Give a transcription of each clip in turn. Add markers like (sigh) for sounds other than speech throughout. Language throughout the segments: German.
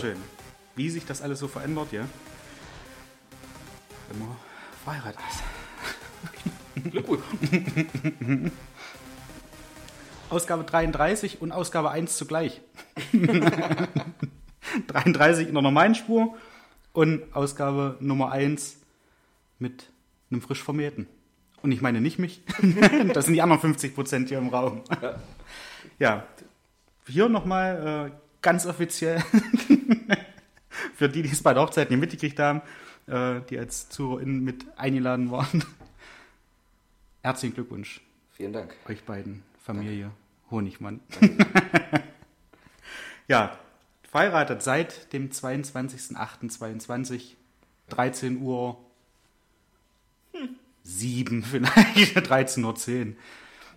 Zum Sehr Wohl. schön. Wie sich das alles so verändert, ja? Wenn man verheiratet ist. Glückwunsch. (laughs) Ausgabe 33 und Ausgabe 1 zugleich. (laughs) 33 in der normalen Spur und Ausgabe Nummer 1 mit einem frisch vermählten. Und ich meine nicht mich, (laughs) das sind die anderen 50 Prozent hier im Raum. Ja. Ja, hier nochmal äh, ganz offiziell (laughs) für die, die es bei der Hochzeit nicht mitgekriegt haben, äh, die als ZuhörerInnen mit eingeladen waren. (laughs) Herzlichen Glückwunsch Vielen Dank. euch beiden, Familie Honigmann. (laughs) ja, verheiratet seit dem 22.08.22, 13 Uhr 7 vielleicht, 13.10 Uhr.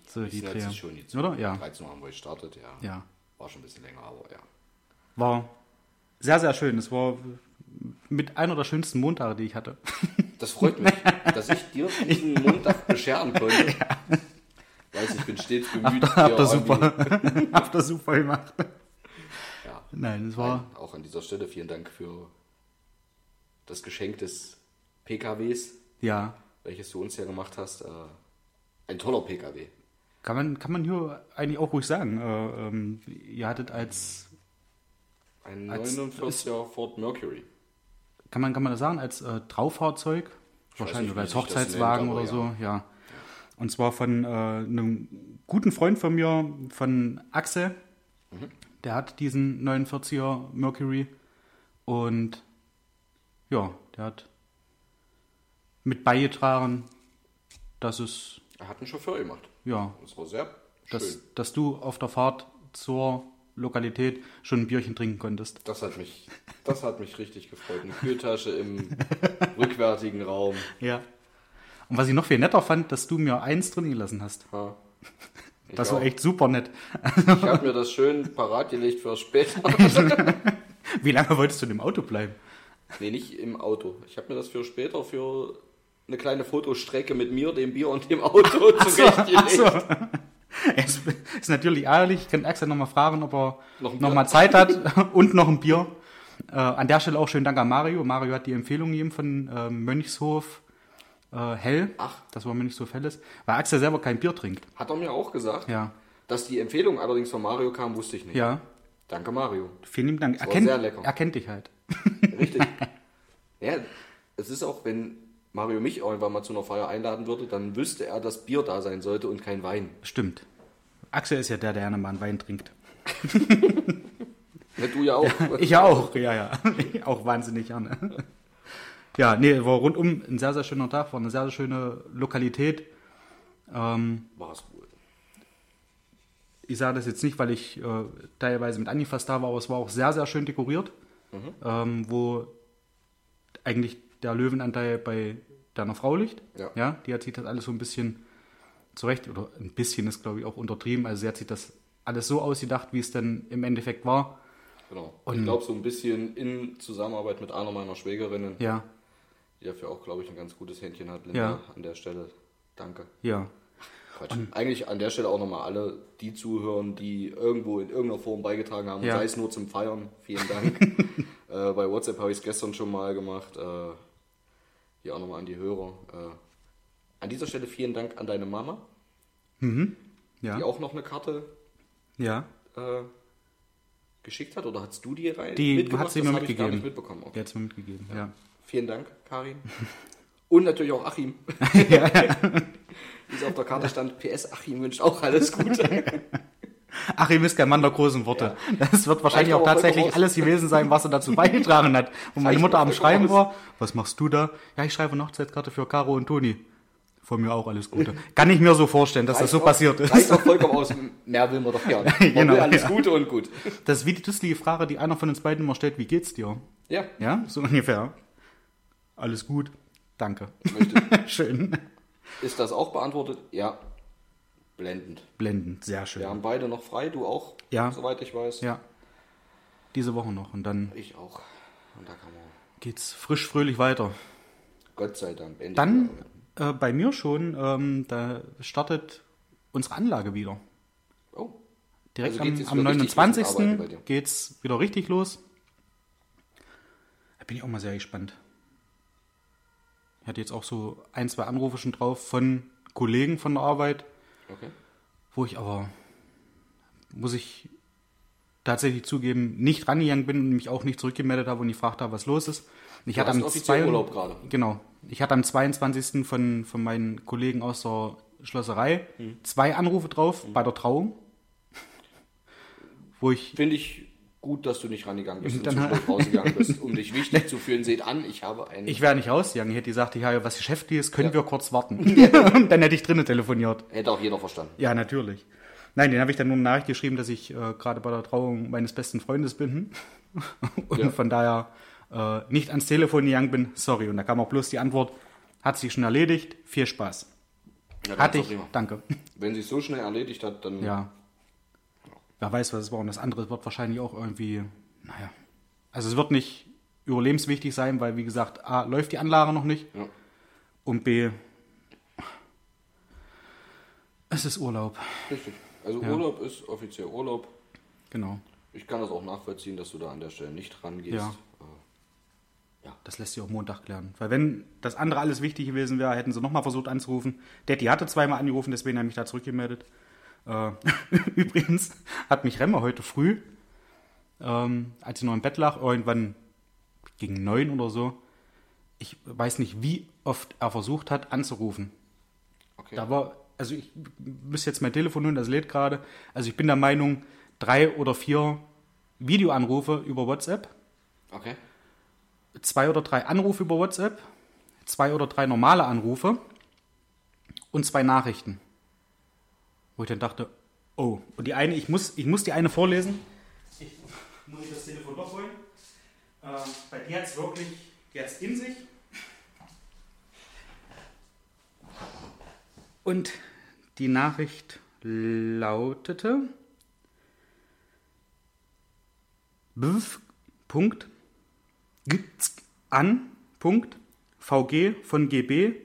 So, die Dreh. schon jetzt. Oder? Ja. 13 Uhr haben wir gestartet, ja. Ja. War schon ein bisschen länger, aber ja. War sehr, sehr schön. Es war mit einer der schönsten Montage, die ich hatte. (laughs) Das freut mich, dass ich dir diesen Montag bescheren konnte. Weiß, ich bin stets bemüht, Habt ihr dir super, (laughs) habt ihr super gemacht. Ja. Nein, es war, Nein, auch an dieser Stelle vielen Dank für das Geschenk des PKWs, ja, welches du uns ja gemacht hast. Äh, ein toller PKW. kann man, kann man hier eigentlich auch ruhig sagen. Äh, ähm, ihr hattet als, Ein Als- 49er Ford Mercury. kann man, kann man das sagen, als äh, Traufahrzeug? Wahrscheinlich, nicht, oder als Hochzeitswagen nennt, oder so, ja. Und zwar von äh, einem guten Freund von mir, von Axel. Mhm. Der hat diesen 49er Mercury und ja, der hat mit beigetragen, dass es, Er hat einen Chauffeur gemacht. ja, Das war sehr dass, schön. dass du auf der Fahrt zur Lokalität schon ein Bierchen trinken konntest. Das hat mich, das hat mich richtig gefreut. Eine Kühltasche im rückwärtigen Raum. Ja. Und was ich noch viel netter fand, dass du mir eins drin gelassen hast. Ich Das war auch. echt super nett. Ich habe mir das schön parat gelegt für später. (laughs) Wie lange wolltest du in dem Auto bleiben? nee, nicht im Auto. Ich habe mir das für später für eine kleine Fotostrecke mit mir, dem Bier und dem Auto zurechtgelegt. Ach so. (laughs) Es ist natürlich ehrlich, ich kann Axel nochmal fragen, ob er Noch nochmal Bier? Zeit hat (laughs) und noch ein Bier. Äh, an der Stelle auch schönen Dank an Mario. Mario hat die Empfehlung gegeben von äh, Mönchshof äh, Hell. Ach. Das war Mönchshof Helles. Weil Axel selber kein Bier trinkt. Hat er mir auch gesagt. Ja. Dass die Empfehlung allerdings von Mario kam, wusste ich nicht. Ja. Danke, Mario. Vielen lieben Dank. Er war kennt, sehr lecker. er kennt dich halt. Richtig. (laughs) ja, es ist auch, wenn Mario mich irgendwann mal zu einer Feier einladen würde, dann wüsste er, dass Bier da sein sollte und kein Wein. Stimmt. Axel ist ja der, der gerne mal einen Wein trinkt. (laughs) Ja, du ja auch. (laughs) Ich ja auch, ja, ja. Ich (laughs) auch wahnsinnig gerne. Ja, nee, war rundum ein sehr, sehr schöner Tag, war eine sehr, sehr schöne Lokalität. Ähm, War es wohl. ich sage das jetzt nicht, weil ich äh, teilweise mit Anifas da war, aber es war auch sehr, sehr schön dekoriert, ähm, wo eigentlich der Löwenanteil bei deiner Frau liegt. Ja. die hat sich das alles so ein bisschen zurecht, oder ein bisschen ist, glaube ich, auch untertrieben. Also sie hat sich das alles so ausgedacht, wie es dann im Endeffekt war. Genau. Und- ich glaube, so ein bisschen in Zusammenarbeit mit einer meiner Schwägerinnen, Ja, die dafür auch, glaube ich, ein ganz gutes Händchen hat. Linda, Ja. an der Stelle. Danke. ja. Quatsch. Eigentlich an der Stelle auch nochmal alle, die zuhören, die irgendwo in irgendeiner Form beigetragen haben, Ja. sei es nur zum Feiern. Vielen Dank. (laughs) äh, bei WhatsApp habe ich es gestern schon mal gemacht. Äh, hier auch nochmal an die Hörer. Äh, an dieser Stelle vielen Dank an deine Mama, Ja, die auch noch eine Karte ja. äh, geschickt hat. Oder hast du die rein? Die hat sie Das mir ich gar mitgegeben. nicht mitbekommen. Die Okay. hat es mir mitgegeben, ja. Vielen Dank, Karin. (laughs) Und natürlich auch Achim. (laughs) Wie es auf der Karte stand, PS Achim wünscht auch alles Gute. (laughs) Achim ist kein Mann der großen Worte. Das wird wahrscheinlich Reicht auch aber tatsächlich alles gewesen sein, was er dazu (laughs) beigetragen hat. Und meine Reicht Mutter am Schreiben war, was machst du da? Ja, ich schreibe eine Hochzeitskarte für Caro und Toni. Von mir auch alles Gute. (laughs) Kann ich mir so vorstellen, dass das so Reicht auch- passiert Reicht ist. auch vollkommen aus. Mehr will man doch gerne. (laughs) Man Genau, alles ja. Gute und gut. Das ist wie die dusselige Frage, die einer von uns beiden immer stellt, wie geht's dir? Ja, Ja, so ungefähr. Alles gut. Danke. möchte. Schön. Ist das auch beantwortet? Ja. Blendend. Blendend, sehr schön. Wir haben beide noch frei, du auch, Ja. soweit ich weiß. Ja. Diese Woche noch. Und dann Ich auch. Und da kann man, geht's frisch, fröhlich weiter. Gott sei Dank, endlich Dann äh, bei mir schon, ähm, da startet unsere Anlage wieder. Oh, Direkt Also am, am wieder richtig los mit 29. Arbeiten bei dir? geht's wieder richtig los. Da bin ich auch mal sehr gespannt. Ich hatte jetzt auch so ein, zwei Anrufe schon drauf von Kollegen von der Arbeit, Okay. wo ich aber, muss ich tatsächlich zugeben, nicht rangegangen bin und mich auch nicht zurückgemeldet habe und gefragt habe, was los ist. Ich Du hatte am zwei- Urlaub gerade. Genau. Ich hatte am 22. von, von meinen Kollegen aus der Schlosserei Mhm. zwei Anrufe drauf bei der Trauung, (laughs) wo ich Finde ich gut, dass du nicht rangegangen bist und (laughs) Dann- zwischendurch rausgegangen bist, um dich wichtig zu fühlen. Seht an, ich habe einen. Ich wäre nicht rausgegangen. Ich hätte gesagt, ich habe was Geschäftliches, können wir kurz warten. (laughs) Und dann hätte ich drinnen telefoniert. Hätte auch jeder verstanden. Ja, natürlich. Nein, den habe ich dann nur eine Nachricht geschrieben, dass ich äh, gerade bei der Trauung meines besten Freundes bin. (laughs) Und Ja. von daher äh, nicht ans Telefon gegangen bin. Sorry. Und da kam auch bloß die Antwort, hat sich schon erledigt. Viel Spaß. Ja, Hatte ich. Danke. Wenn sie es so schnell erledigt hat, dann Ja. Wer weiß, was es war. Und das andere wird wahrscheinlich auch irgendwie, naja. Also es wird nicht überlebenswichtig sein, weil, wie gesagt, A, läuft die Anlage noch nicht. Ja. Und B, es ist Urlaub. richtig. Also Ja. Urlaub ist offiziell Urlaub. Genau. Ich kann das auch nachvollziehen, dass du da an der Stelle nicht rangehst. Ja. Äh, Das lässt sich auch Montag klären. Weil wenn das andere alles wichtig gewesen wäre, hätten sie nochmal versucht anzurufen. Detti hatte zweimal angerufen, deswegen habe ich mich da zurückgemeldet. Äh, (laughs) übrigens hat mich Remmer heute früh, ähm, als ich noch im Bett lag, irgendwann gegen neun oder so, ich weiß nicht, wie oft er versucht hat anzurufen. Okay. Da war, also ich müsste jetzt mein Telefon holen, das lädt gerade. Also ich bin der Meinung, drei oder vier Videoanrufe über WhatsApp Okay. zwei oder drei Anrufe über WhatsApp, zwei oder drei normale Anrufe und zwei Nachrichten. Wo ich dann dachte, oh, und die eine, ich muss, ich muss die eine vorlesen. Ich muss ich das Telefon doch holen. Äh, bei dir hat es wirklich jetzt in sich. Und die Nachricht lautete Bf. Punkt gibt's an. Punkt. VG von GB.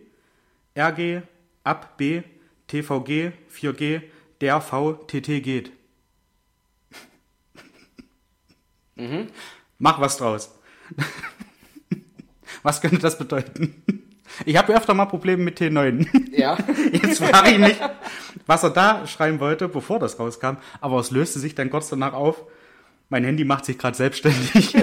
RG ab B. TVG 4G. Der VTT geht. (laughs) Mach was draus. (laughs) was könnte das bedeuten? Ich habe öfter mal Probleme mit T9. Ja. (laughs) Jetzt frage ich mich, was er da schreiben wollte, bevor das rauskam. Aber es löste sich dann kurz danach auf. Mein Handy macht sich gerade selbstständig.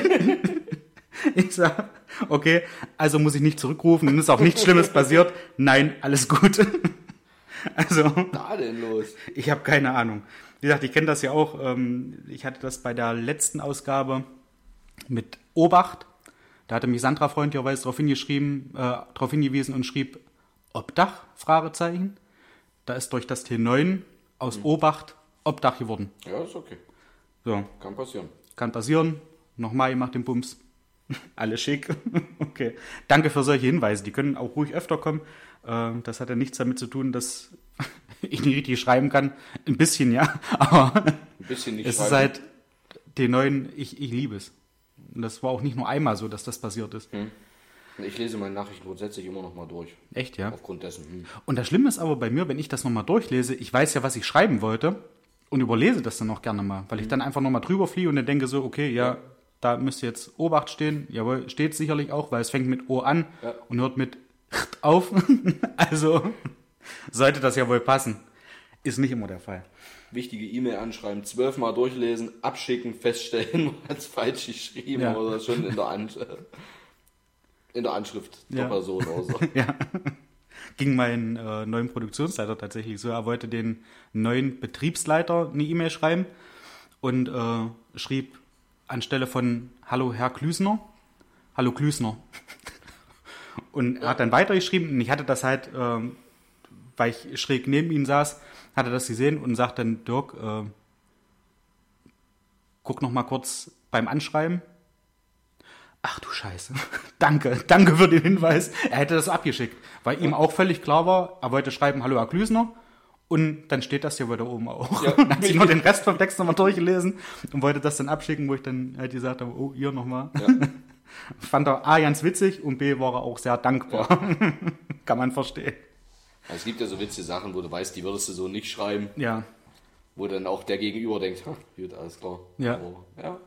ich sag, okay, also muss ich nicht zurückrufen und ist auch nichts Schlimmes passiert. Nein, alles gut. (laughs) also, da denn los? ich habe keine Ahnung. Wie gesagt, ich kenne das ja auch. ähm, Ich hatte das bei der letzten Ausgabe mit Obacht. Da hatte mich Sandra freundlicherweise darauf hingeschrieben, äh, darauf hingewiesen und schrieb Obdach? Fragezeichen. Da ist durch das T9 aus Obacht Obdach geworden. Ja, ist okay. So, Kann passieren. kann passieren. Nochmal, ihr macht den Bums. (laughs) Alles schick. (laughs) okay. Danke für solche Hinweise. Die können auch ruhig öfter kommen. Ähm, Das hat ja nichts damit zu tun, dass (laughs) ich nicht richtig schreiben kann. Ein bisschen, ja. (laughs) Aber Ein bisschen nicht es ist schreiben. halt den neuen, ich, ich liebe es. Und das war auch nicht nur einmal so, dass das passiert ist. Ich lese meine Nachrichten grundsätzlich immer noch mal durch. Echt, ja. Aufgrund dessen. Hm. Und das Schlimme ist aber bei mir, wenn ich das nochmal durchlese, ich weiß ja, was ich schreiben wollte und überlese das dann auch gerne mal, weil ich dann einfach nochmal drüber fliege und dann denke so, okay, ja, da müsste jetzt Obacht stehen. Jawohl, steht sicherlich auch, weil es fängt mit O an Ja. und hört mit (laughs) auf. also sollte das ja wohl passen. Ist nicht immer der Fall. Wichtige E-Mail anschreiben, zwölfmal durchlesen, abschicken, feststellen, (laughs) es falsch geschrieben Ja. oder schon in der, An in der Anschrift der Ja. Person oder so. (laughs) ja. Ging mein äh, neuen Produktionsleiter tatsächlich so. Er wollte den neuen Betriebsleiter eine E-Mail schreiben und äh, schrieb anstelle von Hallo Herr Klüsner, Hallo Klüsner. (laughs) Und er hat dann weitergeschrieben und ich hatte das halt, ähm, weil ich schräg neben ihm saß, hatte das gesehen und sagt dann, Dirk, äh, guck noch mal kurz beim Anschreiben. Ach du Scheiße. (laughs) danke, danke für den Hinweis. Er hätte das abgeschickt, weil ihm auch völlig klar war, er wollte schreiben, hallo Herr Klüsner. Und dann steht das hier wieder oben auch. Ja. (laughs) Dann hat sich noch den Rest vom Text nochmal durchgelesen und wollte das dann abschicken, wo ich dann halt gesagt habe, oh, hier nochmal. Ja. (laughs) Fand er A ganz witzig und B war er auch sehr dankbar. Kann man verstehen. Also es gibt ja so witzige Sachen, wo du weißt, die würdest du so nicht schreiben, Ja, wo dann auch der Gegenüber denkt, gut, alles klar. Ja. Aber, ja.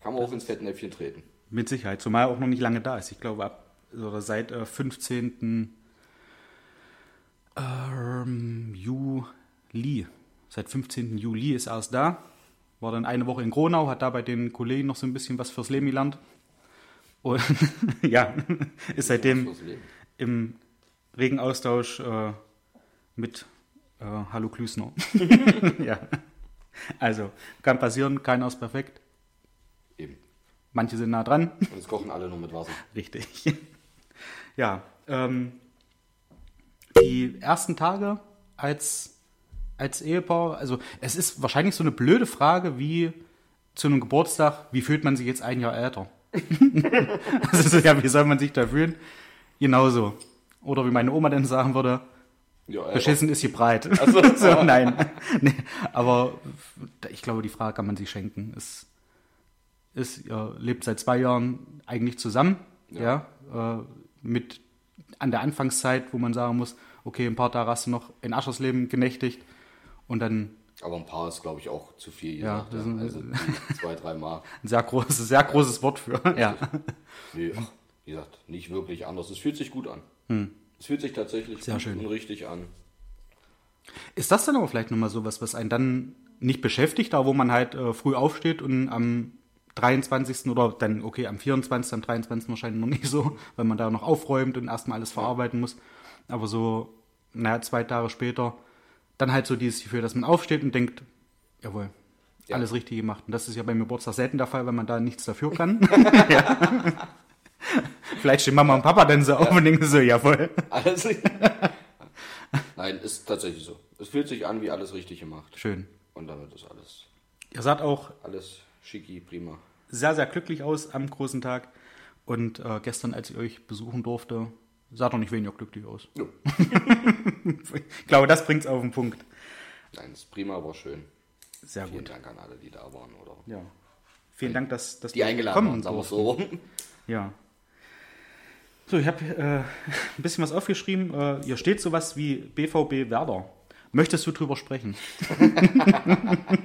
Kann man auch ins Fettnäpfchen treten. Mit Sicherheit, zumal er auch noch nicht lange da ist. Ich glaube, ab oder seit äh, 15. Ähm, Juli. Seit 15. Juli ist er erst da. War dann eine Woche in Gronau, hat da bei den Kollegen noch so ein bisschen was fürs Leben gelernt. Und (laughs) ja, (laughs) ist seitdem im regen Austausch äh, mit äh, Hallo Klüsner. (laughs) ja. Also, kann passieren, keiner ist perfekt. Eben. Manche sind nah dran. Und es kochen alle nur mit Wasser. Richtig. (laughs) ja, ähm, die ersten Tage als, als Ehepaar, also es ist wahrscheinlich so eine blöde Frage wie zu einem Geburtstag, wie fühlt man sich jetzt ein Jahr älter? (laughs) also so, ja, wie soll man sich da fühlen? Genauso. Oder wie meine Oma denn sagen würde, Ja, beschissen ist hier breit. so. (laughs) so, nein. (laughs) nee, aber ich glaube, die Frage kann man sich schenken. Es ist, ihr lebt seit zwei Jahren eigentlich zusammen, ja, äh, mit an der Anfangszeit, wo man sagen muss, okay, ein paar Tage hast du noch in Aschersleben genächtigt und dann Aber ein paar ist, glaube ich, auch zu viel Ja, gesagt. das Ja, sind- also zwei, drei Mal. (laughs) ein sehr großes, sehr großes Wort für, ja. Nee, wie gesagt, nicht wirklich anders. Es fühlt sich gut an. Es fühlt sich tatsächlich Hm. Sehr schön. und richtig an. Ist das dann aber vielleicht nochmal sowas, was einen dann nicht beschäftigt, da wo man halt äh, früh aufsteht und am 23. oder dann, okay, am 24., am 23. wahrscheinlich noch nicht so, (laughs) weil man da noch aufräumt und erstmal alles verarbeiten muss. Aber so, naja, zwei Tage später, dann halt so dieses Gefühl, dass man aufsteht und denkt, jawohl, Ja. alles richtig gemacht. Und das ist ja beim Geburtstag selten der Fall, weil man da nichts dafür kann. (laughs) (laughs) ja. Vielleicht stehen Mama und Papa dann so auf und denken so, jawohl. Alles (laughs) (laughs) Nein, ist tatsächlich so. Es fühlt sich an wie alles richtig gemacht. Schön. Und damit ist alles, Ihr seid auch alles schicki, prima. sehr, sehr glücklich aus am großen Tag. Und äh, gestern, als ich euch besuchen durfte, sah doch nicht weniger glücklich aus. Jo. (laughs) Ich glaube, das bringt es auf den Punkt. Nein, ist prima, war schön. Sehr Vielen gut. Dank an alle, die da waren oder Ja. Vielen Dank, dass, dass die wir eingeladen kommen waren, sagen wir so. Ja. So, ich habe äh, (laughs) ein bisschen was aufgeschrieben. Äh, hier steht sowas wie BVB Werder. Möchtest du drüber sprechen? (laughs)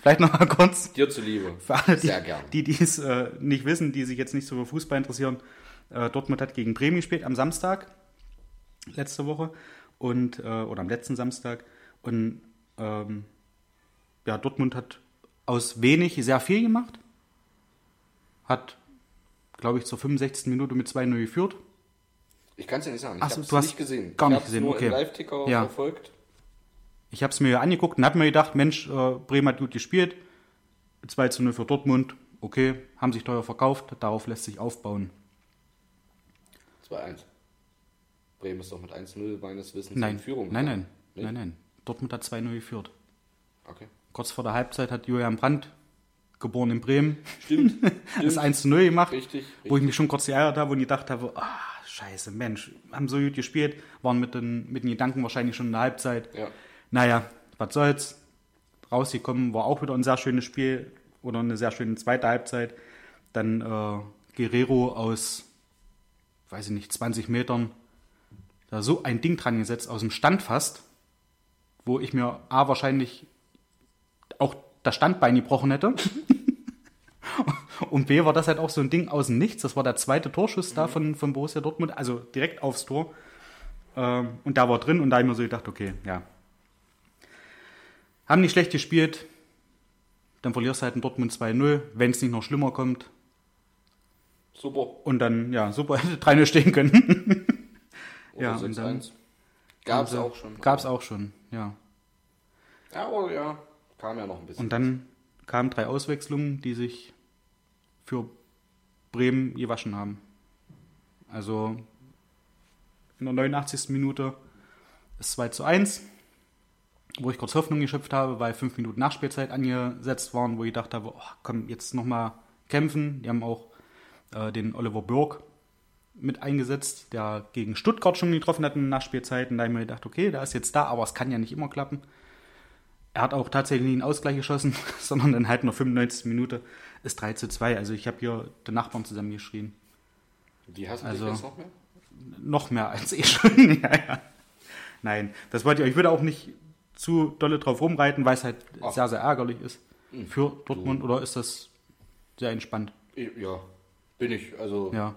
Vielleicht noch mal kurz Dir zuliebe. für alle, die, Sehr gern. die die es äh, nicht wissen, die sich jetzt nicht so für Fußball interessieren. Äh, Dortmund hat gegen Bremen gespielt am Samstag letzte Woche und äh, oder am letzten Samstag und ähm, ja Dortmund hat aus wenig sehr viel gemacht, hat glaube ich zur 65. Minute mit 2-0 geführt. Ich kann es ja nicht sagen. Ich so, habe es nicht gesehen. gar ich nicht gesehen, nur okay. im Live-Ticker Ja. verfolgt. Ich habe es mir angeguckt und habe mir gedacht, Mensch, äh, Bremen hat gut gespielt, 2 0 für Dortmund, okay, haben sich teuer verkauft, darauf lässt sich aufbauen. 2-1. Bremen ist doch mit 1-0 meines Wissens Nein, in Führung. nein, nein, Nicht? nein, nein. Dortmund hat 2-0 geführt. Okay. Kurz vor der Halbzeit hat Julian Brandt, geboren in Bremen, Stimmt. (laughs) das stimmt. 1 0 gemacht, Richtig, wo ich mich schon kurz geärgert habe und gedacht habe, ah, scheiße, Mench, haben so gut gespielt, waren mit den, mit den Gedanken wahrscheinlich schon in der Halbzeit. Ja. Naja, was soll's. Rausgekommen war auch wieder ein sehr schönes Spiel oder eine sehr schöne zweite Halbzeit. Dann äh, Guerrero aus, weiß ich nicht, 20 Metern, da so ein Ding dran gesetzt, aus dem Stand fast, wo ich mir A wahrscheinlich das Standbein gebrochen hätte. Und B war das halt auch so ein Ding aus dem Nichts. Das war der zweite Torschuss da von, von Borussia Dortmund, also direkt aufs Tor. Ähm, und da war drin und da habe ich mir so gedacht, okay, ja. Haben nicht schlecht gespielt. Dann verlierst du halt in Dortmund 2-0, wenn es nicht noch schlimmer kommt. Super. Und dann, ja, super, (laughs) hätte 3-0 stehen können. Oder Ja, und dann- 6-1. Gab es auch schon. Gab es auch schon, ja. Ja, aber ja, kam ja noch ein bisschen. Und dann kamen drei Auswechslungen, die sich für Bremen gewaschen haben. Also in der 89. Minute ist 2 zu 1, wo ich kurz Hoffnung geschöpft habe, weil fünf Minuten Nachspielzeit angesetzt waren, wo ich dachte oh, komm, jetzt nochmal kämpfen. Die haben auch äh, den Oliver Burg mit eingesetzt, der gegen Stuttgart schon getroffen hat in Nachspielzeit. Und da habe ich mir gedacht, okay, der ist jetzt da, aber es kann ja nicht immer klappen. Er hat auch tatsächlich nie einen Ausgleich geschossen, (laughs) sondern dann halt der 95. Minute ist 3 zu 2. Also ich habe hier den Nachbarn zusammengeschrien. Die hassen Also- dich jetzt noch mehr? Noch mehr als eh schon. (laughs) ja, ja. Nein, das wollte ich. Ich würde auch nicht zu dolle drauf rumreiten, weil es halt Ach. sehr, sehr ärgerlich ist für Dortmund. Oder ist das sehr entspannt? Ja, bin ich. Also Ja.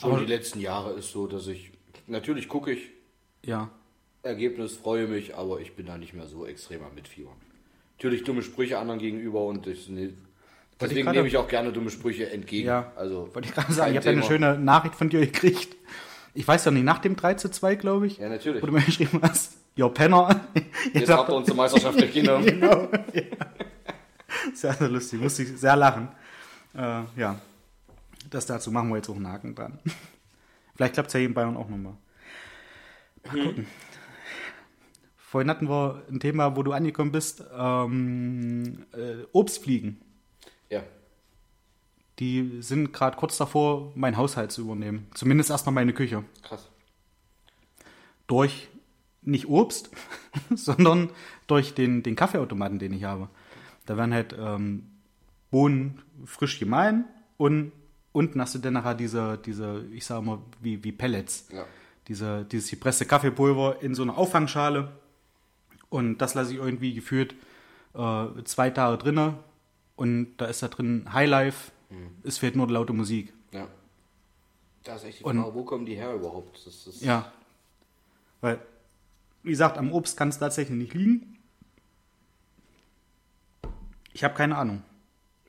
schon Aber- die letzten Jahre ist so, dass ich. Natürlich gucke ich, Ja. Ergebnis, freue mich, aber ich bin da nicht mehr so extrem am Mitfiebern. Natürlich dumme Sprüche anderen gegenüber und ich, nee, deswegen gerade- nehme ich auch gerne dumme Sprüche entgegen. Ja. Also, Wollte ich gerade sagen, ich habe ja eine schöne Nachricht von dir gekriegt. Ich weiß ja nicht, nach dem 3 zu 2, glaube ich. Ja, natürlich. Wo du mir geschrieben hast, yo Penner. Jetzt habt ihr uns zur Meisterschaft genommen. (laughs) genau. Ja. Sehr, sehr lustig, musste ich sehr lachen. Äh, ja, das dazu machen wir jetzt auch einen Haken dran. (laughs) Vielleicht klappt es ja hier in Bayern auch nochmal. Mal gucken. Vorhin hatten wir ein Thema, wo du angekommen bist, ähm, äh, Obstfliegen. Ja. Die sind gerade kurz davor, mein Haushalt zu übernehmen. Zumindest erstmal meine Küche. Krass. Durch nicht Obst, (laughs) sondern durch den, den Kaffeeautomaten, den ich habe. Da werden halt ähm, Bohnen frisch gemahlen und unten hast du dann nachher diese, diese ich sag mal, wie, wie Pellets. Ja. Diese, dieses gepresste Kaffeepulver in so einer Auffangschale. Und das lasse ich irgendwie geführt äh, zwei Tage drinne. Und da ist da drin Highlife. Es fehlt nur laute Musik. Ja. Da ist echt die Und- Frage, wo kommen die her überhaupt? Das ist, Ja. Weil, wie gesagt, am Obst kann es tatsächlich nicht liegen. Ich habe keine Ahnung.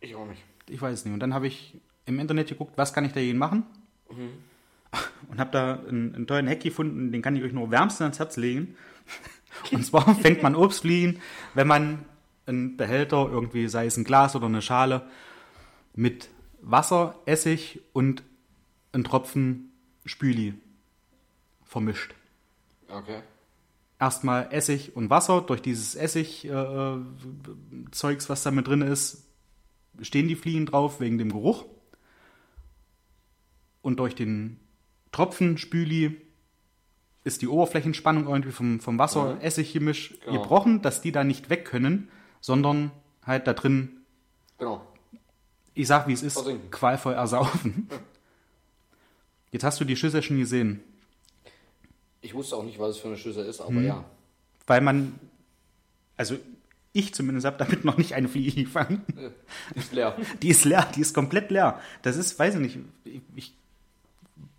Ich auch nicht. Ich weiß es nicht. Und dann habe ich im Internet geguckt, was kann ich dagegen machen? Und habe da einen, einen tollen Hack gefunden, den kann ich euch nur wärmstens ans Herz legen. Und zwar (laughs) fängt man Obstfliegen, wenn man einen Behälter, irgendwie sei es ein Glas oder eine Schale, mit Wasser, Essig und einen Tropfen Spüli vermischt. Okay. Erstmal Essig und Wasser. Durch dieses Essig-Zeugs, was da mit drin ist, stehen die Fliegen drauf wegen dem Geruch. Und durch den Tropfen Spüli ist die Oberflächenspannung irgendwie vom, vom Wasser-Essig-Gemisch Genau. gebrochen, dass die da nicht weg können, sondern halt da drin, Genau. ich sag wie es ist, Versinken. qualvoll ersaufen. (laughs) Jetzt hast du die Schüssel schon gesehen. Ich wusste auch nicht, was es für eine Schüssel ist, Mhm. aber ja. Weil man, also ich zumindest habe damit (laughs) noch nicht eine Fliege gefangen. Die ist leer. (laughs) Die ist leer, die ist komplett leer. Das ist, weiß ich nicht, ich, ich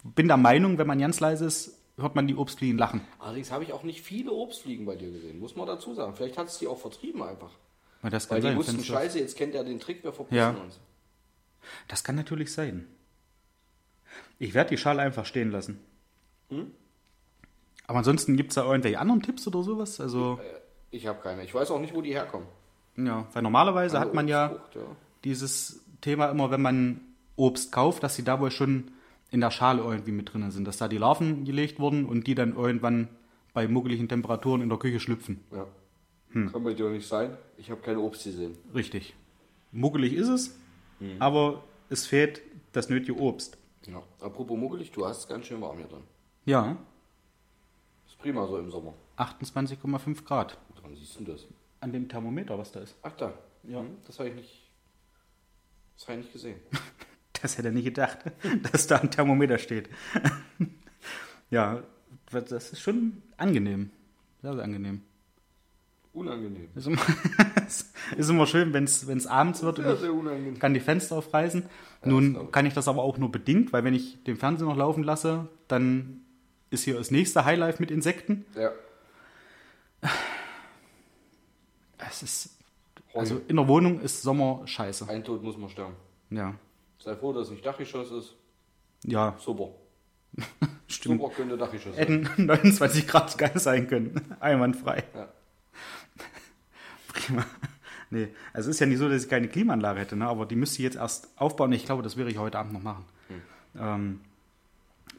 bin der Meinung, wenn man ganz leise ist, hört man die Obstfliegen lachen. Allerdings habe ich auch nicht viele Obstfliegen bei dir gesehen, muss man dazu sagen. Vielleicht hat es die auch vertrieben einfach. Weil das Weil kann die sein. wussten, scheiße, jetzt kennt er den Trick, wir verpissen Ja. uns. Das kann natürlich sein. Ich werde die Schale einfach stehen lassen. Hm? Aber ansonsten gibt es da irgendwelche anderen Tipps oder sowas? Also, Äh, Ich habe keine. Ich weiß auch nicht, wo die herkommen. ja, weil normalerweise hat man ja ja. dieses Thema immer, wenn man Obst kauft, dass die da wohl schon in der Schale irgendwie mit drin sind, dass da die Larven gelegt wurden und die dann irgendwann bei muggeligen Temperaturen in der Küche schlüpfen. Ja. Hm. Kann bei dir auch nicht sein. Ich habe keine Obst gesehen. Richtig. Muggelig ist es, Hm. aber es fehlt das nötige Obst. Ja. Apropos muggelig, du hast es ganz schön warm hier drin. Ja, Ist prima so im Sommer. 28,5 Grad Woran siehst du das? an dem Thermometer, was da ist. Ach da. Ja. Hm, Das habe ich nicht. Das habe ich nicht gesehen. (laughs) Das hätte er nicht gedacht, (laughs) dass da ein Thermometer steht. (laughs) ja, das ist schon angenehm. Sehr, sehr angenehm. Unangenehm. Ist immer, (laughs) ist immer schön, wenn es abends wird und Sehr, ich sehr unangenehm. kann die Fenster aufreißen. das Nun ich. kann ich das aber auch nur bedingt, weil wenn ich den Fernseher noch laufen lasse, dann ist hier das nächste Highlife mit Insekten. Ja. Es ist, also in der Wohnung ist Sommer scheiße. ein Tod muss man sterben. Ja, Sei froh, dass es nicht Dachgeschoss ist. ja, Super. (laughs) stimmt. Super könnte Dachgeschoss sein. (laughs) Hätten 29 Grad geil sein können. (laughs) Einwandfrei. Ja. Prima. Nee, also es ist ja nicht so, dass ich keine Klimaanlage hätte, ne? aber die müsste ich jetzt erst aufbauen. Ich glaube, das werde ich heute Abend noch machen. Ähm,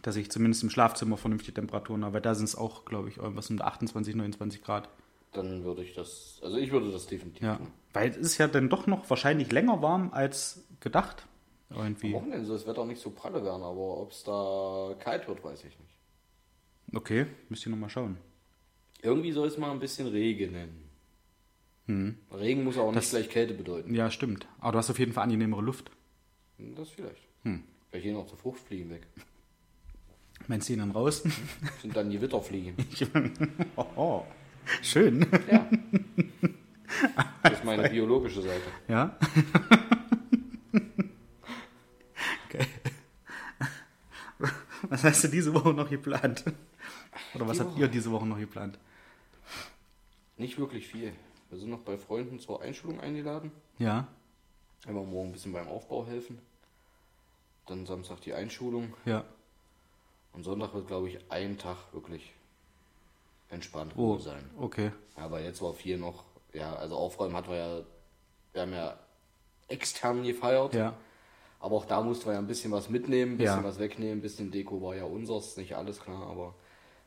dass ich zumindest im Schlafzimmer vernünftige Temperaturen habe, weil da sind es auch, glaube ich, irgendwas um 28, 29 Grad. Dann würde ich das. Also ich würde das definitiv Ja. tun. Weil es ist ja dann doch noch wahrscheinlich länger warm als gedacht. Irgendwie. Wochenende soll das Wetter nicht so pralle werden, aber ob es da kalt wird, weiß ich nicht. Okay, müsst ihr nochmal schauen. Irgendwie soll es mal ein bisschen regnen. Regen muss auch nicht Hm. Das- gleich Kälte bedeuten. Ja, stimmt. Aber du hast auf jeden Fall angenehmere Luft. Das vielleicht. Hm. Vielleicht gehen auch die Fruchtfliegen weg. (laughs) Meinst du ihn dann raus? (laughs) Sind dann die Witterfliegen. (laughs) oh, oh. Schön. Ja. Das ist meine biologische Seite. Ja. Was hast du diese Woche noch geplant? Oder was Die habt Woche? ihr diese Woche noch geplant? Nicht wirklich viel. Wir sind noch bei Freunden zur Einschulung eingeladen. Ja, Einmal morgen ein bisschen beim Aufbau helfen. Dann Samstag die Einschulung. ja. Und Sonntag wird, glaube ich, ein Tag wirklich entspannt Oh, sein. okay. Aber jetzt war viel noch, ja, also Aufräumen hatten wir ja, wir haben ja extern gefeiert. Ja, Aber auch da mussten wir ja ein bisschen was mitnehmen, ein bisschen Ja. was wegnehmen, ein bisschen Deko war ja unseres, nicht alles klar, aber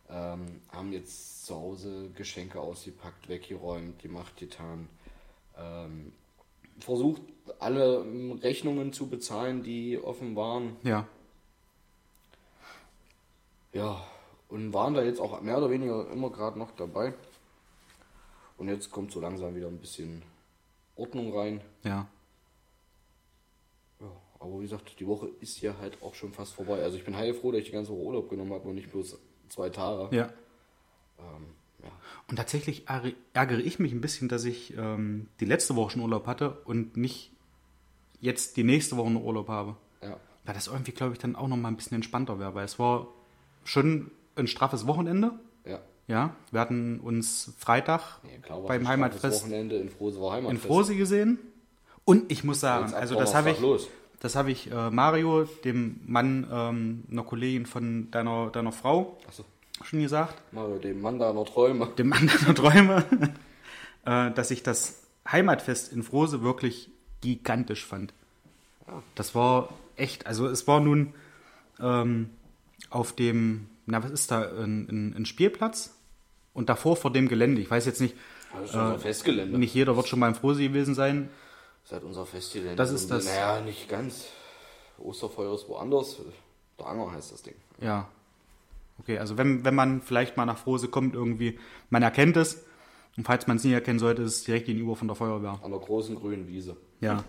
ähm, haben jetzt zu Hause Geschenke ausgepackt, weggeräumt, gemacht, getan. Ähm, versucht, alle ähm, Rechnungen zu bezahlen, die offen waren. ja. Ja, und waren da jetzt auch mehr oder weniger immer gerade noch dabei. Und jetzt kommt so langsam wieder ein bisschen Ordnung rein. Ja, aber wie gesagt, die Woche ist ja halt auch schon fast vorbei. Also ich bin heilfroh, dass ich die ganze Woche Urlaub genommen habe und nicht bloß zwei Tage. ja. Ähm, ja. Und tatsächlich ärg- ärgere ich mich ein bisschen, dass ich ähm, die letzte Woche schon Urlaub hatte und nicht jetzt die nächste Woche noch Urlaub habe. ja. Weil das irgendwie, glaube ich, dann auch noch mal ein bisschen entspannter wäre, weil es war schon ein straffes Wochenende. Ja. Ja, wir hatten uns Freitag Nee, klar beim Heimatfest Wochenende in Frose war in Heimatfest. Frosi gesehen. Und ich muss sagen, also das habe ich, los. Das habe ich äh, Mario, dem Mann ähm, einer Kollegin von deiner, deiner Frau, Achso, schon gesagt. mal dem Mann noch Träume. dem Mann deiner Träume, (laughs) äh, dass ich das Heimatfest in Frose wirklich gigantisch fand. Das war echt, also es war nun ähm, auf dem, na was ist da, ein, ein, ein Spielplatz und davor vor dem Gelände. Ich weiß jetzt nicht, unser Festgelände. nicht jeder wird schon mal im Frose gewesen sein. Seit unser Festgelände. Das ist das- Naja, nicht ganz. Osterfeuer ist woanders. Der Anger heißt das Ding. Ja. Okay, also wenn, wenn man vielleicht mal nach Frose kommt irgendwie, man erkennt es. Und falls man es nie erkennen sollte, ist es direkt gegenüber von der Feuerwehr. An der großen grünen Wiese. Ja.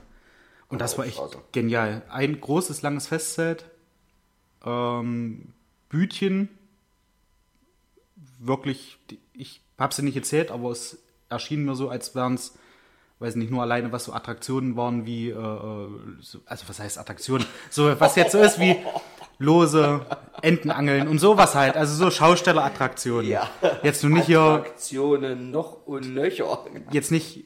Und das war echt genial. Ein großes, langes Festzelt, ähm, Bütchen, wirklich, ich habe sie nicht gezählt, aber es erschien mir so, als wären es, weiß nicht, nur alleine, was so Attraktionen waren wie, äh, äh, so, also was heißt Attraktionen? So, was jetzt so ist wie Lose, Entenangeln und sowas halt, also so Schaustellerattraktionen. Ja. Jetzt nur nicht hier Attraktionen noch und nöcher. jetzt nicht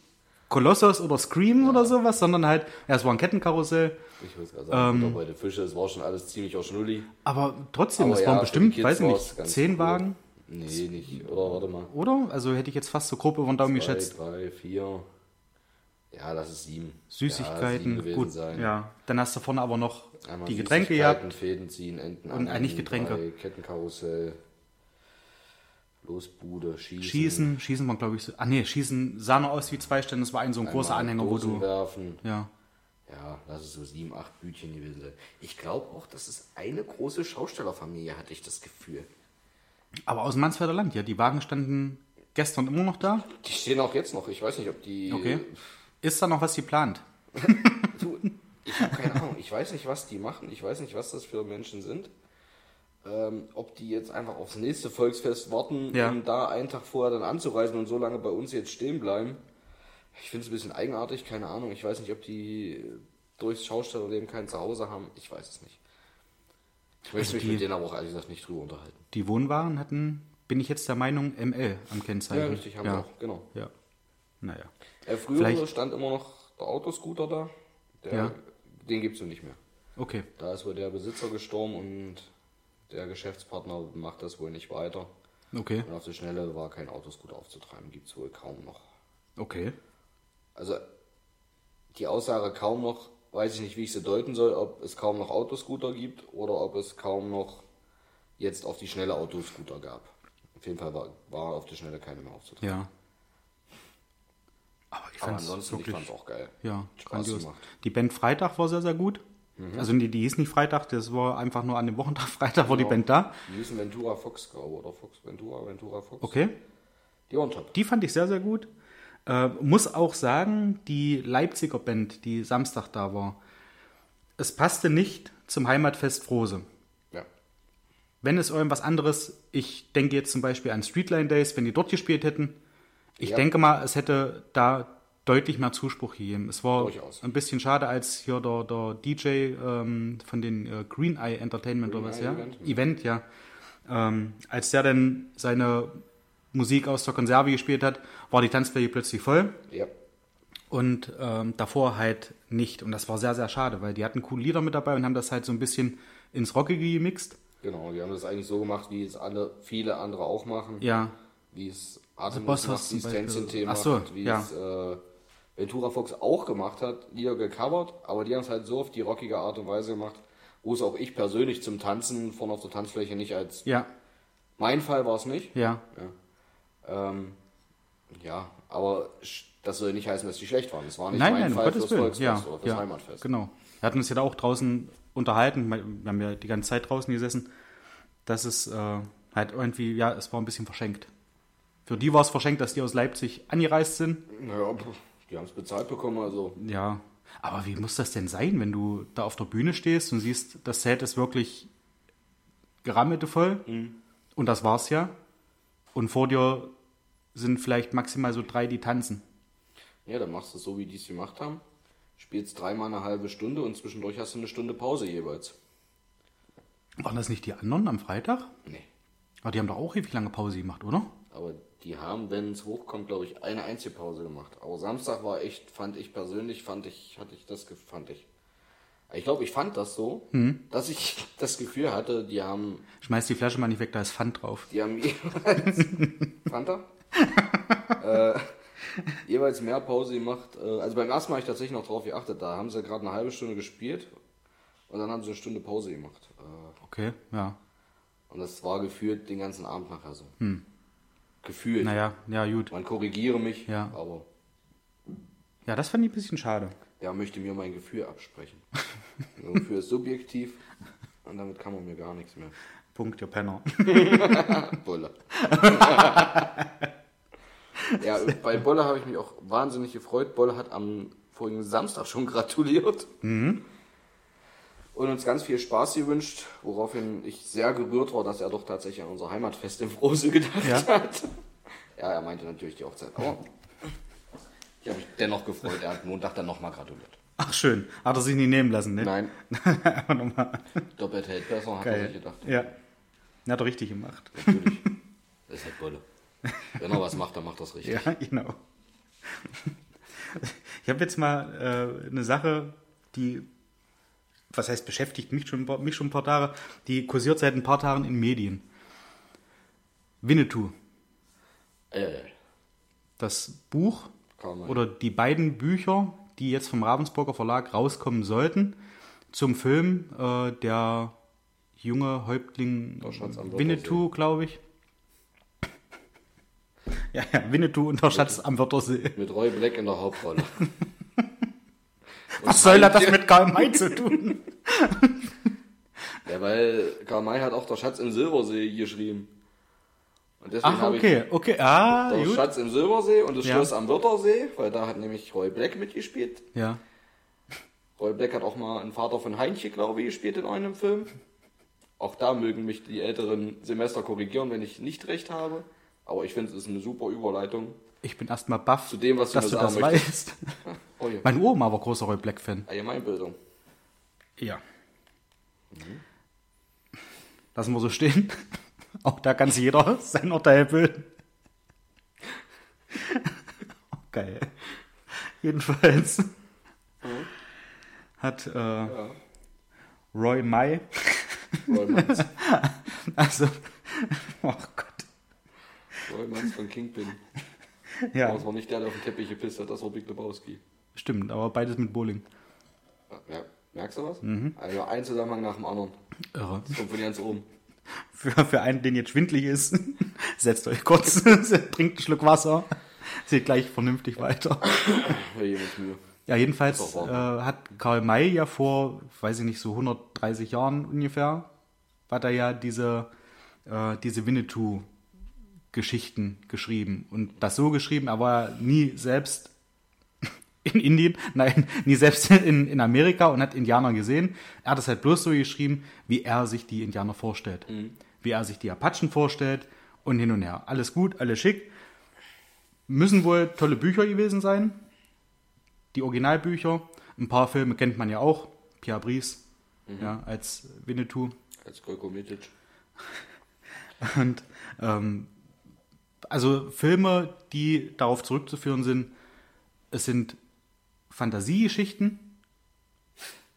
Kolossos oder Scream oder sowas, sondern halt, ja, es war ein Kettenkarussell, Ich muss gerade sagen, Ähm. bei den Fische, es war schon alles ziemlich Schnulli. aber trotzdem, Aber es ja, waren bestimmt, weiß ich nicht, zehn cool. Wagen, Nee, nicht. Oder warte mal. oder? Also hätte ich jetzt fast so grob über den Daumen Zwei, geschätzt. drei, vier. Ja, das ist sieben. Ja, Süßigkeiten, sieben gewesen gut, sein. ja. Dann hast du vorne aber noch Einmal die Getränke gehabt. Fäden ziehen, Enten Und eigentlich Getränke. drei, Kettenkarussell. Losbude, Schießen. Schießen, Schießen war glaube ich so, ah nee, Schießen sah noch aus wie zwei Stände, das war ein so ein großer Anhänger, wo du, werfen. ja. Ja, lass es so sieben, acht Bütchen gewesen sein. Ich glaube auch, dass es eine große Schaustellerfamilie, hatte ich das Gefühl. Aber aus dem Mansfelder Land, ja, die Wagen standen gestern immer noch da. Die stehen auch jetzt noch. Ich weiß nicht, ob die. Okay. Ist da noch was geplant? (laughs) Du, ich habe keine Ahnung. Ich weiß nicht, was die machen. Ich weiß nicht, was das für Menschen sind. Ähm, ob die jetzt einfach aufs nächste Volksfest warten, Ja. um da einen Tag vorher dann anzureisen und so lange bei uns jetzt stehen bleiben. Ich finde es ein bisschen eigenartig, keine Ahnung. Ich weiß nicht, ob die durchs Schaustellerleben kein Zuhause haben. Ich weiß es nicht. Ich möchte Also mich die- mit denen aber auch ehrlich gesagt nicht drüber unterhalten. Die Wohnwagen hatten, bin ich jetzt der Meinung, ML am Kennzeichen. Ja, richtig, haben ja. wir auch, genau. Ja. Naja. Äh, früher Vielleicht- stand immer noch der Autoscooter da. Der, Ja. Den gibt es nicht mehr. Okay. Da ist wohl der Besitzer gestorben und der Geschäftspartner macht das wohl nicht weiter. Okay. Und auf die Schnelle war kein Autoscooter aufzutreiben, gibt es wohl kaum noch. Okay. Also die Aussage kaum noch, weiß ich nicht, wie ich sie deuten soll, ob es kaum noch Autoscooter gibt oder ob es kaum noch jetzt auf die Schnelle Autoscooter gab. Auf jeden Fall war, war auf die Schnelle keine mehr aufzutreiben. Ja. Aber ich fand es ich wirklich, fand es auch geil. ja, Spaß grandios. gemacht. Die Band Freitag war sehr, sehr gut. Also die, die hieß nicht Freitag, das war einfach nur an dem Wochentag (laughs) Freitag war die Genau. Band da. Die hießen Ventura Fox, glaube ich, oder Fox Ventura, Ventura Fox. Okay. Die waren top. Die fand ich sehr, sehr gut. Äh, muss auch sagen, die Leipziger Band, die Samstag da war, es passte nicht zum Heimatfest Frose. Ja. Wenn es irgendwas anderes, ich denke jetzt zum Beispiel an Streetline Days, wenn die dort gespielt hätten, ich Ja. denke mal, es hätte da deutlich mehr Zuspruch gegeben. Es war Durchaus. ein bisschen schade, als hier der, der DJ ähm, von den äh, Green Eye Entertainment Green oder was, Eye ja? Event, ja. Event, ja. Ähm, als der dann seine Musik aus der Konserve gespielt hat, war die Tanzfläche plötzlich voll Ja. und ähm, davor halt nicht. Und das war sehr, sehr schade, weil die hatten coole Lieder mit dabei und haben das halt so ein bisschen ins Rockige gemixt. Genau, die haben das eigentlich so gemacht, wie es alle, viele andere auch machen. Ja, Wie es Artemis Boss macht, so, wie ja. es äh, Ventura Fox auch gemacht hat, Lieder gecovert, aber die haben es halt so auf die rockige Art und Weise gemacht, wo es auch ich persönlich zum Tanzen vorne auf der Tanzfläche nicht als... ja, Mein Fall war es nicht. ja. Ähm, ja, aber das soll nicht heißen, dass die schlecht waren. Es war nicht Nein, mein nein, Fall Gottes fürs Willen. Volksfest Ja, oder fürs ja, Heimatfest. genau. Wir hatten uns ja da auch draußen unterhalten, wir haben ja die ganze Zeit draußen gesessen, dass es äh, halt irgendwie, ja, es war ein bisschen verschenkt. Für die war es verschenkt, dass die aus Leipzig angereist sind. Naja, die haben es bezahlt bekommen, also Ja, aber wie muss das denn sein, wenn du da auf der Bühne stehst und siehst, das Zelt ist wirklich gerammelte voll und das war's ja. Und vor dir sind vielleicht maximal so drei, die tanzen. ja, dann machst du es so, wie die es gemacht haben. Spielst dreimal eine halbe Stunde und zwischendurch hast du eine Stunde Pause jeweils. Waren das nicht die anderen am Freitag? Nee. Aber die haben doch auch ewig lange Pause gemacht, oder? Aber die haben, wenn es hochkommt, glaube ich, eine einzige Pause gemacht. Aber Samstag war echt, fand ich persönlich, fand ich, hatte ich das, fand ich. Ich glaube, ich fand das so, dass ich (laughs) das Gefühl hatte, die haben, Schmeiß die Flasche mal nicht weg, da ist Pfand drauf. die haben (laughs) jeweils, Fanta? (laughs) äh, jeweils mehr Pause gemacht. Äh, also beim ersten Mal habe ich tatsächlich noch drauf geachtet. Da haben sie gerade eine halbe Stunde gespielt und dann haben sie eine Stunde Pause gemacht. Äh, Okay, ja. und das war gefühlt den ganzen Abend nachher so. Gefühlt. Naja, ja, gut. Man korrigiere mich, Ja. aber Ja, das fand ich ein bisschen schade. der möchte mir mein Gefühl absprechen. Mein Gefühl ist subjektiv und damit kann man mir gar nichts mehr. Punkt, ihr Penner. (laughs) Bolle. (laughs) ja, bei Bolle habe ich mich auch wahnsinnig gefreut. Bolle hat am vorigen Samstag schon gratuliert. Und uns ganz viel Spaß gewünscht, woraufhin ich sehr gerührt war, dass er doch tatsächlich an unser Heimatfest in Frose gedacht Ja. hat. Ja, er meinte natürlich die Hochzeit. Aber ich habe mich dennoch gefreut. Er hat Montag dann nochmal gratuliert. Ach, schön. Hat er sich nie nehmen lassen, ne? Nein, (laughs) Einfach nochmal. doppelt hält besser, hat er sich Geil. gedacht. Ja. Hat er richtig gemacht. Natürlich. (laughs) Das ist halt Bolle. Wenn er was macht, dann macht er es richtig. Ja, genau. Ich habe jetzt mal äh, eine Sache, die, was heißt beschäftigt mich schon, mich schon ein paar Tage, die kursiert seit ein paar Tagen in Medien. Winnetou, Äh, das Buch oder die beiden Bücher, die jetzt vom Ravensburger Verlag rauskommen sollten, zum Film äh, der junge Häuptling Winnetou, glaube ich. Ja, ja, Winnetou und der Schatz am Wörthersee. Mit Roy Black in der Hauptrolle. (laughs) Was soll das mit Karl May zu tun? Ja, weil Karl May hat auch der Schatz im Silbersee geschrieben. Und deswegen Ach, okay, okay, ah, ich der gut. Schatz im Silbersee und das Ja. Schloss am Wörthersee, weil da hat nämlich Roy Black mitgespielt. Ja, Roy Black hat auch mal einen Vater von Heinchen, glaube ich, gespielt in einem Film. Auch da mögen mich die älteren Semester korrigieren, wenn ich nicht recht habe. Aber ich finde, es ist eine super Überleitung ich bin erstmal baff, zu dem, was du dass du das möchtest. weißt. Oh ja. Mein Oma war großer Roy Black-Fan. Allgemeinbildung. Ja. Lassen wir so stehen. (laughs) Auch da kann sich jeder sein Urteil bilden. (laughs) Geil. Jedenfalls hat äh, Roy May, Roy Manns. (laughs) also, oh Gott, Roy Manns von Kingpin. (laughs) ja, Das war nicht der, der auf den Teppich gepisst hat, das war Big Lebowski. stimmt, aber beides mit Bowling. Ja, merkst du was? Mhm. Also ein Zusammenhang nach dem anderen. Irre. Das kommt von ganz oben. (laughs) Für, für einen, den jetzt schwindlig ist, (laughs) setzt euch kurz, trinkt einen Schluck Wasser, seht gleich vernünftig weiter. Ja, jedenfalls äh, hat Karl May ja vor, weiß ich nicht, so 130 Jahren ungefähr, hat er ja diese, äh, diese Winnetou-Geschichten geschrieben. Und das so geschrieben, er war nie selbst (laughs) in Indien, nein, nie selbst in, in Amerika und hat Indianer gesehen. Er hat es halt bloß so geschrieben, wie er sich die Indianer vorstellt. Wie er sich die Apachen vorstellt und hin und her. Alles gut, alles schick. Müssen wohl tolle Bücher gewesen sein. die Originalbücher. Ein paar Filme kennt man ja auch. Pierre Brice ja, als Winnetou. Als Golko Mitic. Und ähm, also Filme, die darauf zurückzuführen sind, es sind Fantasiegeschichten.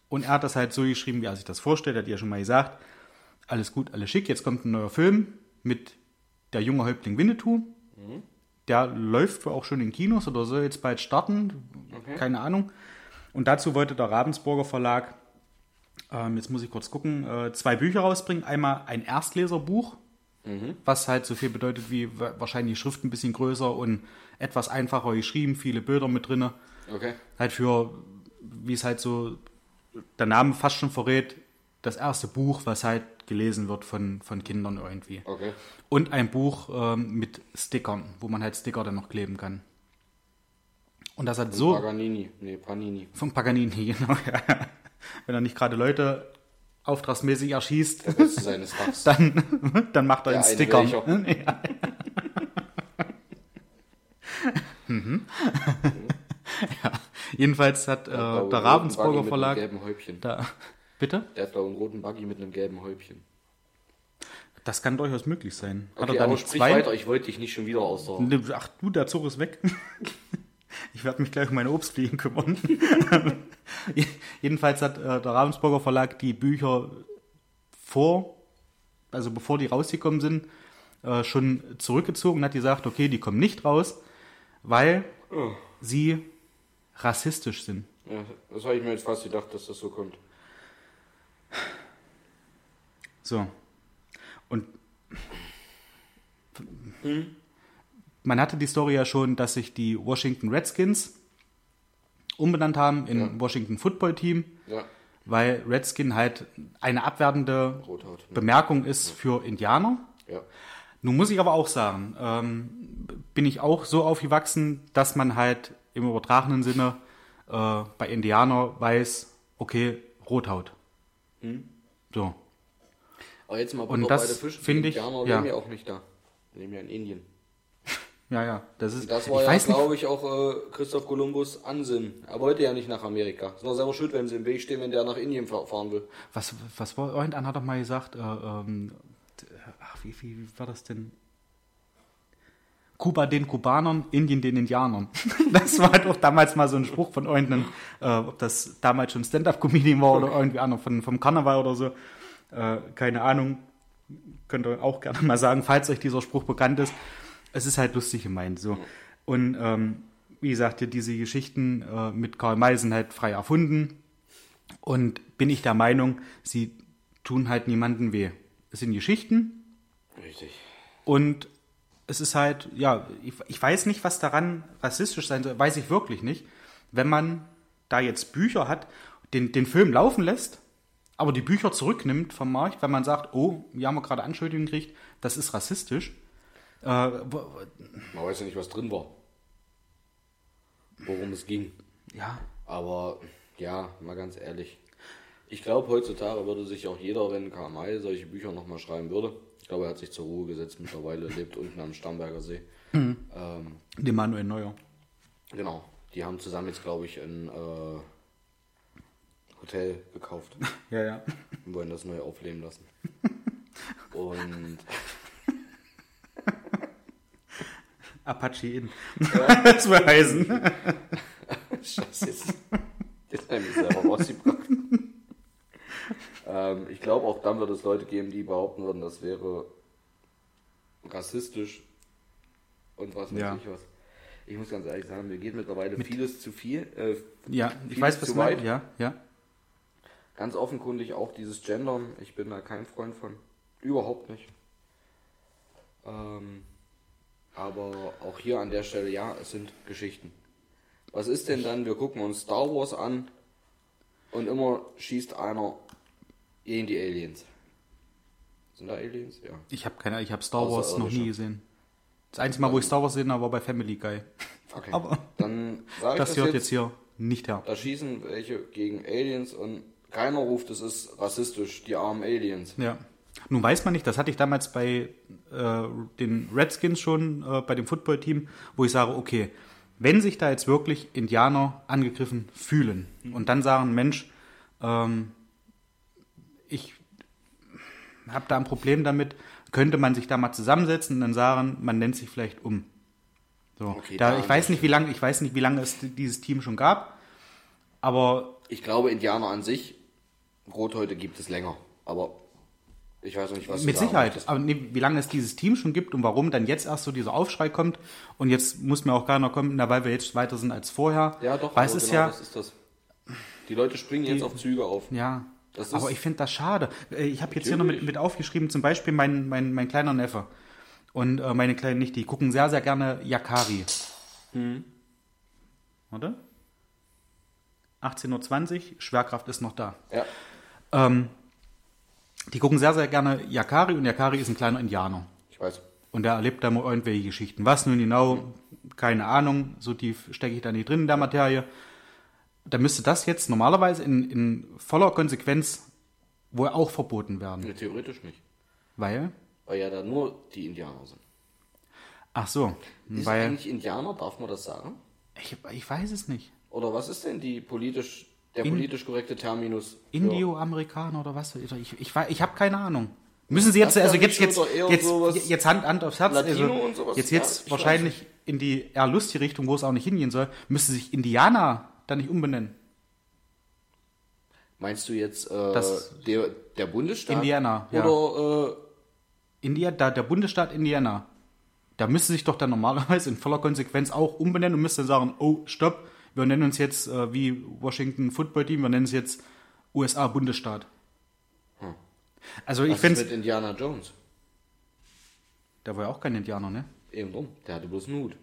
Und er hat das halt so geschrieben, wie er sich das vorstellt, hat ja schon mal gesagt. Alles gut, alles schick. Jetzt kommt ein neuer Film mit der junge Häuptling Winnetou. Der läuft wohl auch schon in Kinos oder soll jetzt bald starten. Okay. Keine Ahnung. Und dazu wollte der Ravensburger Verlag, ähm, jetzt muss ich kurz gucken, äh, zwei Bücher rausbringen. Einmal ein Erstleserbuch, was halt so viel bedeutet wie wa- wahrscheinlich die Schrift ein bisschen größer und etwas einfacher geschrieben, viele Bilder mit drinne. Okay. Halt für, wie es halt so der Name fast schon verrät, das erste Buch, was halt gelesen wird von, von Kindern irgendwie. Okay. Und ein Buch ähm, mit Stickern, wo man halt Sticker dann noch kleben kann. Und das hat so Paganini. Nee, Panini. von Paganini, (laughs) genau. Ja. Wenn er nicht gerade Leute auftragsmäßig erschießt, Der (laughs) dann, dann macht er Der einen Sticker. (laughs) Ja. (laughs) mhm. ja. Jedenfalls hat äh, der roten Ravensburger Verlag einem gelben Häubchen. da. Bitte? Der hat blauen roten Buggy mit einem gelben Häubchen. Das kann durchaus möglich sein. Hat Okay, er da aber nicht sprich zwei? weiter. Ich wollte dich nicht schon wieder außer... Ne, Ach du, der Zug ist weg. Ich werde mich gleich um meine Obstfliegen kümmern. (laughs) Jedenfalls hat äh, der Ravensburger Verlag die Bücher vor, also bevor die rausgekommen sind, äh, schon zurückgezogen und hat gesagt, okay, die kommen nicht raus, weil Oh. sie rassistisch sind. Ja, das habe ich mir jetzt fast gedacht, dass das so kommt. So. Und man hatte die Story ja schon, dass sich die Washington Redskins umbenannt haben in Ja. Washington Football Team, Ja, weil Redskin halt eine abwertende Rothaut. Ne? Bemerkung ist für Indianer. Ja. Nun muss ich aber auch sagen, ähm, bin ich auch so aufgewachsen, dass man halt im übertragenen Sinne äh, bei Indianer weiß, okay, Rothaut. Hm. So. Aber jetzt mal Und das finde ich- Indianer ja. leben ja auch nicht da. Leben ja in Indien. Ja, ja, das ist. Das war ich ja, glaube ich, auch äh, Christoph Kolumbus Ansinn. Er wollte ja nicht nach Amerika. Ist doch selber schuld, wenn sie im Weg stehen, wenn der nach Indien fahr- fahren will. Was, was war, irgendeiner hat doch mal gesagt, äh, ähm, ach, wie, wie, wie war das denn? Kuba den Kubanern, Indien den Indianern. (laughs) Das war doch damals mal so ein Spruch von irgendeinem, äh, ob das damals schon Stand-Up-Comedian war oder irgendwie einer von, vom Karneval oder so. Äh, keine Ahnung. Könnt ihr auch gerne mal sagen, falls euch dieser Spruch bekannt ist. Es ist halt lustig gemeint. So. Und ähm, wie gesagt, diese Geschichten äh, mit Karl May sind halt frei erfunden. Und bin ich der Meinung, sie tun halt niemandem weh. Es sind Geschichten Richtig. und es ist halt, ja, ich, ich weiß nicht, was daran rassistisch sein soll, weiß ich wirklich nicht. Wenn man da jetzt Bücher hat, den, den Film laufen lässt, aber die Bücher zurücknimmt vom Markt, wenn man sagt, oh, wir haben gerade Anschuldigungen gekriegt, das ist rassistisch. Äh, Man weiß ja nicht, was drin war. Worum es ging. ja, Aber ja, mal ganz ehrlich. Ich glaube, heutzutage würde sich auch jeder, wenn Karl May solche Bücher nochmal schreiben würde, ich glaube, er hat sich zur Ruhe gesetzt mittlerweile, lebt unten am Starnberger See. Ähm, den Manuel Neuer. genau, die haben zusammen jetzt, glaube ich, ein äh, Hotel gekauft (laughs) Ja, ja. und wollen das neu aufleben lassen. (laughs) Und Apache Inn. (laughs) das will heißen. (laughs) Scheiße, jetzt, jetzt habe ich selber rausgebracht. ähm, ich glaube, auch dann wird es Leute geben, die behaupten würden, das wäre rassistisch und was weiß Ja. ich was. Ich muss ganz ehrlich sagen, mir geht mittlerweile vieles zu viel. Äh, Ja, ich weiß, was du meinst. Ja, ja. ganz offenkundig auch dieses Gendern. Ich bin da kein Freund von. Überhaupt nicht. Ähm, aber auch hier an der Stelle, ja, es sind Geschichten. Was ist denn dann, wir gucken uns Star Wars an und immer schießt einer gegen die Aliens. Sind da Aliens? Ja. Ich habe keine, ich habe Star Wars noch nie gesehen. Das einzige Mal, wo ich Star Wars gesehen habe, war bei Family Guy. (laughs) Okay. Aber dann sage ich das das, hört jetzt. jetzt hier nicht her. Da schießen welche gegen Aliens und keiner ruft, es ist rassistisch, die armen Aliens. Ja. Nun weiß man nicht, das hatte ich damals bei äh, den Redskins schon, äh, bei dem Footballteam, wo ich sage, okay, wenn sich da jetzt wirklich Indianer angegriffen fühlen und dann sagen, Mensch, ähm, ich habe da ein Problem damit, könnte man sich da mal zusammensetzen und dann sagen, man nennt sich vielleicht um. So, Okay, da, da- ich weiß nicht, wie lange, ich weiß nicht, wie lange es dieses Team schon gab, aber Ich glaube, Indianer an sich, Rothäute gibt es länger. Aber ich weiß nicht, was Mit Sicherheit. Aber nee, wie lange es dieses Team schon gibt und warum dann jetzt erst so dieser Aufschrei kommt und jetzt muss mir auch keiner kommen, na, weil wir jetzt weiter sind als vorher. Ja, doch, Weil es ist genau ja, das ist das. Die Leute springen jetzt auf Züge auf. ja. Das ist- aber ich finde das schade. Äh, Ich habe jetzt hier noch mit, mit aufgeschrieben, zum Beispiel mein, mein, mein kleiner Neffe und äh, meine kleine Nichte, die gucken sehr, sehr gerne Yakari. Hm. Oder? 18.20 Uhr, Schwerkraft ist noch da. Ja. Ähm, die gucken sehr, sehr gerne Yakari und Yakari ist ein kleiner Indianer. Ich weiß. Und der erlebt da mal irgendwelche Geschichten. Was nun genau, keine Ahnung, so tief stecke ich da nicht drin in der Materie. Da müsste das jetzt normalerweise in, in voller Konsequenz wohl auch verboten werden. Nee, theoretisch nicht. Weil, Weil ja da nur die Indianer sind. ach so, Ist weil, eigentlich Indianer, darf man das sagen? ich, ich weiß es nicht. Oder was ist denn die politisch, der In- politisch korrekte Terminus? Indioamerikaner oder was? Ich, ich, ich habe keine Ahnung. Müssen Sie jetzt, Das also jetzt, jetzt, jetzt, jetzt Hand, Hand aufs Herz, Latino also sowas? jetzt, Ja, jetzt ich wahrscheinlich in die eher lustige Richtung, wo es auch nicht hingehen soll, müsste sich Indianer dann nicht umbenennen. Meinst du jetzt äh, Das- der, der Bundesstaat? Indiana, ja. Oder äh, India, da, der Bundesstaat Indiana, da müsste sich doch dann normalerweise in voller Konsequenz auch umbenennen und müsste dann sagen, oh, stopp, wir nennen uns jetzt äh, wie Washington Football Team, wir nennen es jetzt USA Bundesstaat. Also ich was ist finde, mit Indiana Jones? der war ja auch kein Indianer, ne? Eben drum. Der hatte bloß einen Hut.